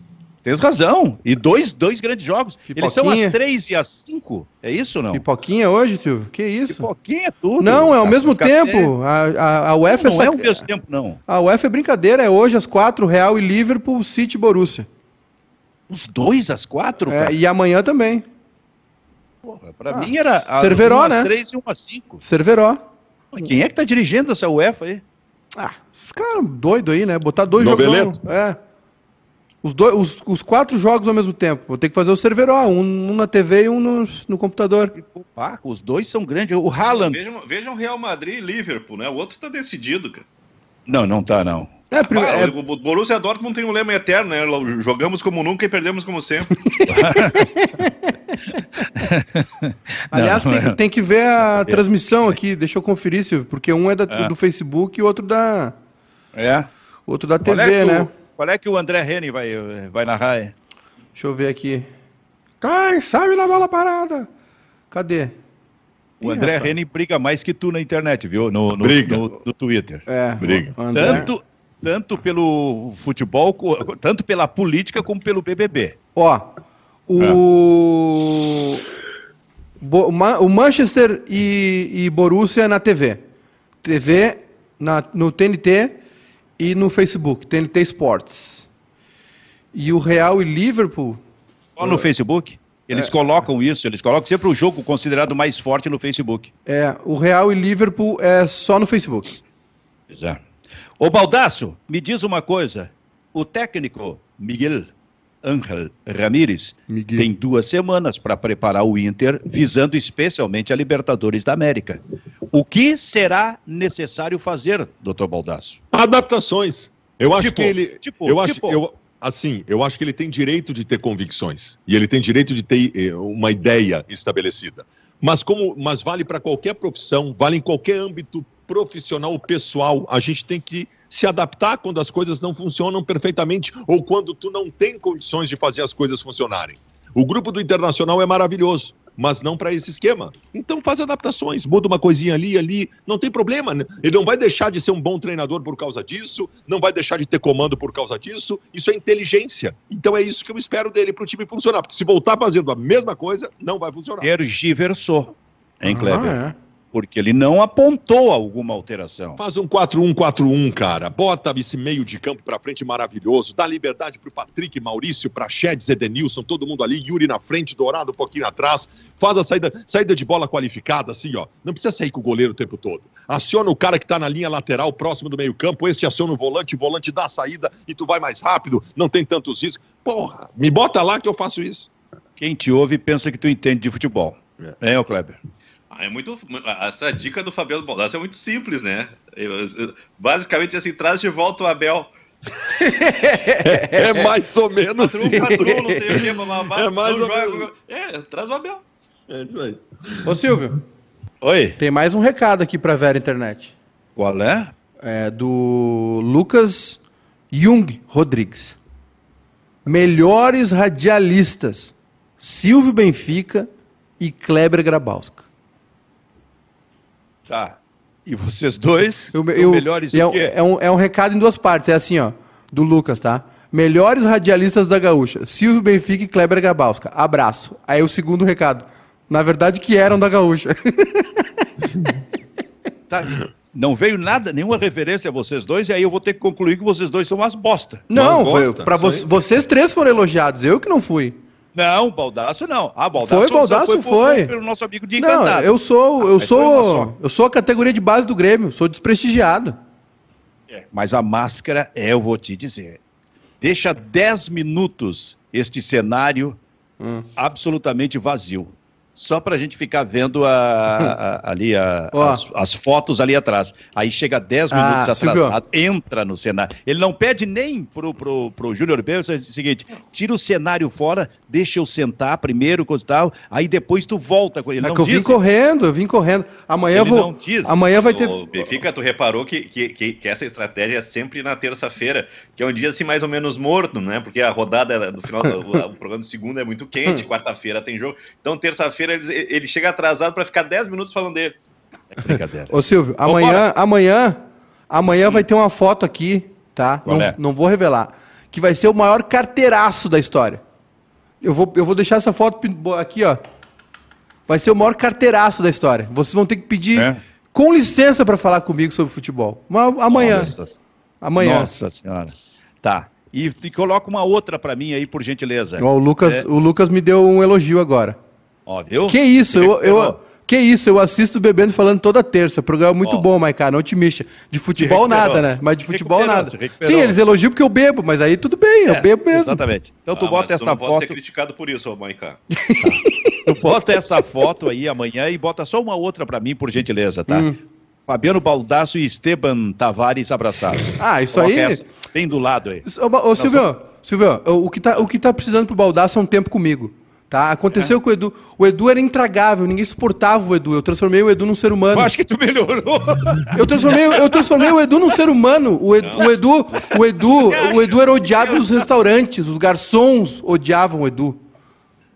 Tens razão. E dois, dois grandes jogos. Eles são Pipoquinha. às três e às cinco. É isso ou não? Pipoquinha hoje, Silvio? Que isso? Pipoquinha é tudo. Não, é ao mesmo café. tempo. A, a, a UEFA Não, é é sac- ao mesmo tempo, não. A UEFA é brincadeira, é hoje às quatro, Real e Liverpool, City e Borussia. Os dois às quatro, É, e amanhã também. Porra, pra Ah, mim era Cerveró, uma às né? três e uma às cinco. Cerveró. Mas Quem é que tá dirigindo essa UEFA aí? Ah, esses caras doidos aí, né? Botar dois Noveleto. jogos. É. Os, dois, os, os quatro jogos ao mesmo tempo. Vou ter que fazer o Cerveró, um, um na TV e um no, no computador. Pá, os dois são grandes. O Haaland. Vejam, vejam Real Madrid e Liverpool, né? O outro tá decidido, cara. Não, não tá, não. É, pri- Ah, é- O Borussia Dortmund tem um lema eterno, né? Jogamos como nunca e perdemos como sempre. (laughs) (laughs) aliás, Não, tem, não. tem que ver a transmissão aqui. Deixa eu conferir, Silvio, porque um é, da- É. do Facebook e o outro da, É. outro da TV, é né? o, qual é que o André Reni vai, vai narrar? Deixa eu ver aqui. Cai, sabe na bola parada. Cadê? O Ih, André rapaz. Reni briga mais que tu na internet, viu? No, no, Briga. no, no Twitter. É, Briga. o André- Tanto, tanto pelo futebol, tanto pela política como pelo BBB. Ó, o. Bo- Ma- o Manchester e, e Borussia na TV. TV na, no TNT e no Facebook, TNT Sports. E o Real e Liverpool. Só no Facebook. Eles colocam isso, eles colocam sempre o jogo considerado mais forte no Facebook. É, o Real e Liverpool é só no Facebook. Pois é. Ô Baldaço, me diz uma coisa. O técnico Miguel Ángel Ramírez Miguel. tem duas semanas para preparar o Inter, visando especialmente a Libertadores da América. O que será necessário fazer, doutor Baldaço? Adaptações. Eu acho Tipo, que ele. tipo, eu acho, tipo. eu, assim, eu acho que ele tem direito de ter convicções. E ele tem direito de ter eh, uma ideia estabelecida. Mas como, mas vale para qualquer profissão, vale em qualquer âmbito profissional ou pessoal. A gente tem que se adaptar quando as coisas não funcionam perfeitamente ou quando tu não tem condições de fazer as coisas funcionarem. O grupo do Internacional é maravilhoso, mas não para esse esquema. Então faz adaptações, muda uma coisinha ali, ali, não tem problema. né? Ele não vai deixar de ser um bom treinador por causa disso, não vai deixar de ter comando por causa disso. Isso é inteligência. Então é isso que eu espero dele para o time funcionar. Porque se voltar fazendo a mesma coisa, não vai funcionar. Tergiversou, hein, Kleber? Ah, é. Porque ele não apontou alguma alteração. Faz um 4-1-4-1, cara. Bota esse meio de campo pra frente maravilhoso. Dá liberdade pro Patrick, Maurício, pra Chedes, Edenilson, todo mundo ali. Yuri na frente, Dourado um pouquinho atrás. Faz a saída, saída de bola qualificada, assim, ó. Não precisa sair com o goleiro o tempo todo. Aciona o cara que tá na linha lateral, próximo do meio campo. Esse aciona o volante, o volante dá a saída e tu vai mais rápido. Não tem tantos riscos. Porra, me bota lá que eu faço isso. Quem te ouve pensa que tu entende de futebol. É, é ô Kleber? Ah, é muito. Essa dica do Fabiano Baldassi é muito simples, né? Basicamente, assim, traz de volta o Abel. (laughs) É mais ou menos patru, não sei o bababá, É mais não ou joga- menos. É, traz o Abel. É isso aí. Ô Silvio, Oi, tem mais um recado aqui pra Vera Internet. qual é? É do Lucas Jung Rodrigues. Melhores radialistas: Silvio Benfica e Kleber Grabowska. Tá. E vocês dois Eu- são eu- melhores e é, do um- que... é um, é um recado em duas partes. É assim, ó. Do Lucas, tá? Melhores radialistas da Gaúcha. Silvio Benfica e Kleber Grabowska. Abraço. Aí o segundo recado. Na verdade, que eram da Gaúcha. (laughs) Tá. Não veio nada, nenhuma referência a vocês dois, e aí eu vou ter que concluir que vocês dois são umas bosta. Não, Não isso vo vocês três foram elogiados. Eu que não fui. Não, Baldaço não. Ah, Baldaço, Foi, só Baldasso por- foi. Pelo nosso amigo de Não, Encantado. eu sou, eu Ah, foi uma sou, eu sou a categoria de base do Grêmio. Sou desprestigiado. É, Mas a máscara, é, eu vou te dizer. Deixa 10 minutos este cenário Hum. absolutamente vazio. Só pra gente ficar vendo a- a- ali a- Ó. as, as fotos ali atrás. Aí chega 10 Ah, minutos Silvio. atrasado, entra no cenário. Ele não pede nem pro, pro, pro Júnior B, é o seguinte, tira o cenário fora, deixa eu sentar primeiro, coisa e tal, aí depois tu volta com ele. É não que eu vim diz- correndo, eu vim correndo. Amanhã eu Ele vou. não diz. Amanhã vai ter. O Benfica, tu reparou que, que, que, que essa estratégia é sempre na terça-feira, que é um dia assim mais ou menos morto, né? Porque a rodada do final do o programa de segunda é muito quente, (laughs) quarta-feira tem jogo. Então, terça-feira ele, ele chega atrasado para ficar 10 minutos falando dele. É brincadeira. Ô Silvio, amanhã, amanhã, amanhã vai ter uma foto aqui, tá? Não, é? não vou revelar. Que vai ser o maior carteiraço da história. Eu vou, eu vou deixar essa foto aqui, ó. Vai ser o maior carteiraço da história. Vocês vão ter que pedir É? com licença para falar comigo sobre futebol. Mas amanhã. Nossa, Amanhã. Nossa senhora. Tá. E, e coloca uma outra pra mim aí, por gentileza. Ó, o, Lucas, É. o Lucas me deu um elogio agora. Ó, viu? Que isso, eu, eu, que isso, eu assisto Bebendo Falando toda terça. Programa muito Ó. bom, Maiká, não te mixa. De futebol nada, né? Mas de futebol nada. Sim, eles elogiam porque eu bebo, mas aí tudo bem, eu É, bebo mesmo. Exatamente. Então tu Ah, bota essa não pode ser foto, criticado por isso, ô Maiká. (laughs) tu bota essa foto aí amanhã e bota só uma outra pra mim, por gentileza, tá? Hum. Fabiano Baldasso e Esteban Tavares abraçados. Ah, isso Coloca aí- essa bem do lado aí. Ô, ô, Silvio, Silvio, o que, tá, o que tá precisando pro Baldaço é um tempo comigo. Tá? É. Aconteceu com o Edu. O Edu era intragável, ninguém suportava o Edu. Eu transformei o Edu num ser humano. Eu acho que tu melhorou. Eu transformei, eu transformei o Edu num ser humano. O Edu, o Edu, o Edu, o Edu era odiado nos restaurantes. Os garçons odiavam o Edu.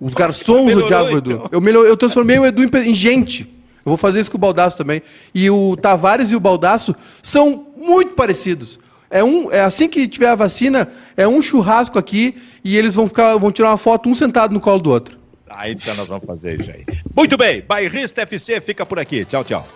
Os garçons melhorou, odiavam o Edu. então. Eu, melhor- eu transformei o Edu em, em gente. Eu vou fazer isso com o Baldaço também. E o Tavares e o Baldaço são muito parecidos. É, um, é assim que tiver a vacina, é um churrasco aqui e eles vão ficar, vão tirar uma foto um sentado no colo do outro. Ah, então nós vamos fazer isso aí. Muito bem, Bairrista FC fica por aqui. Tchau, tchau.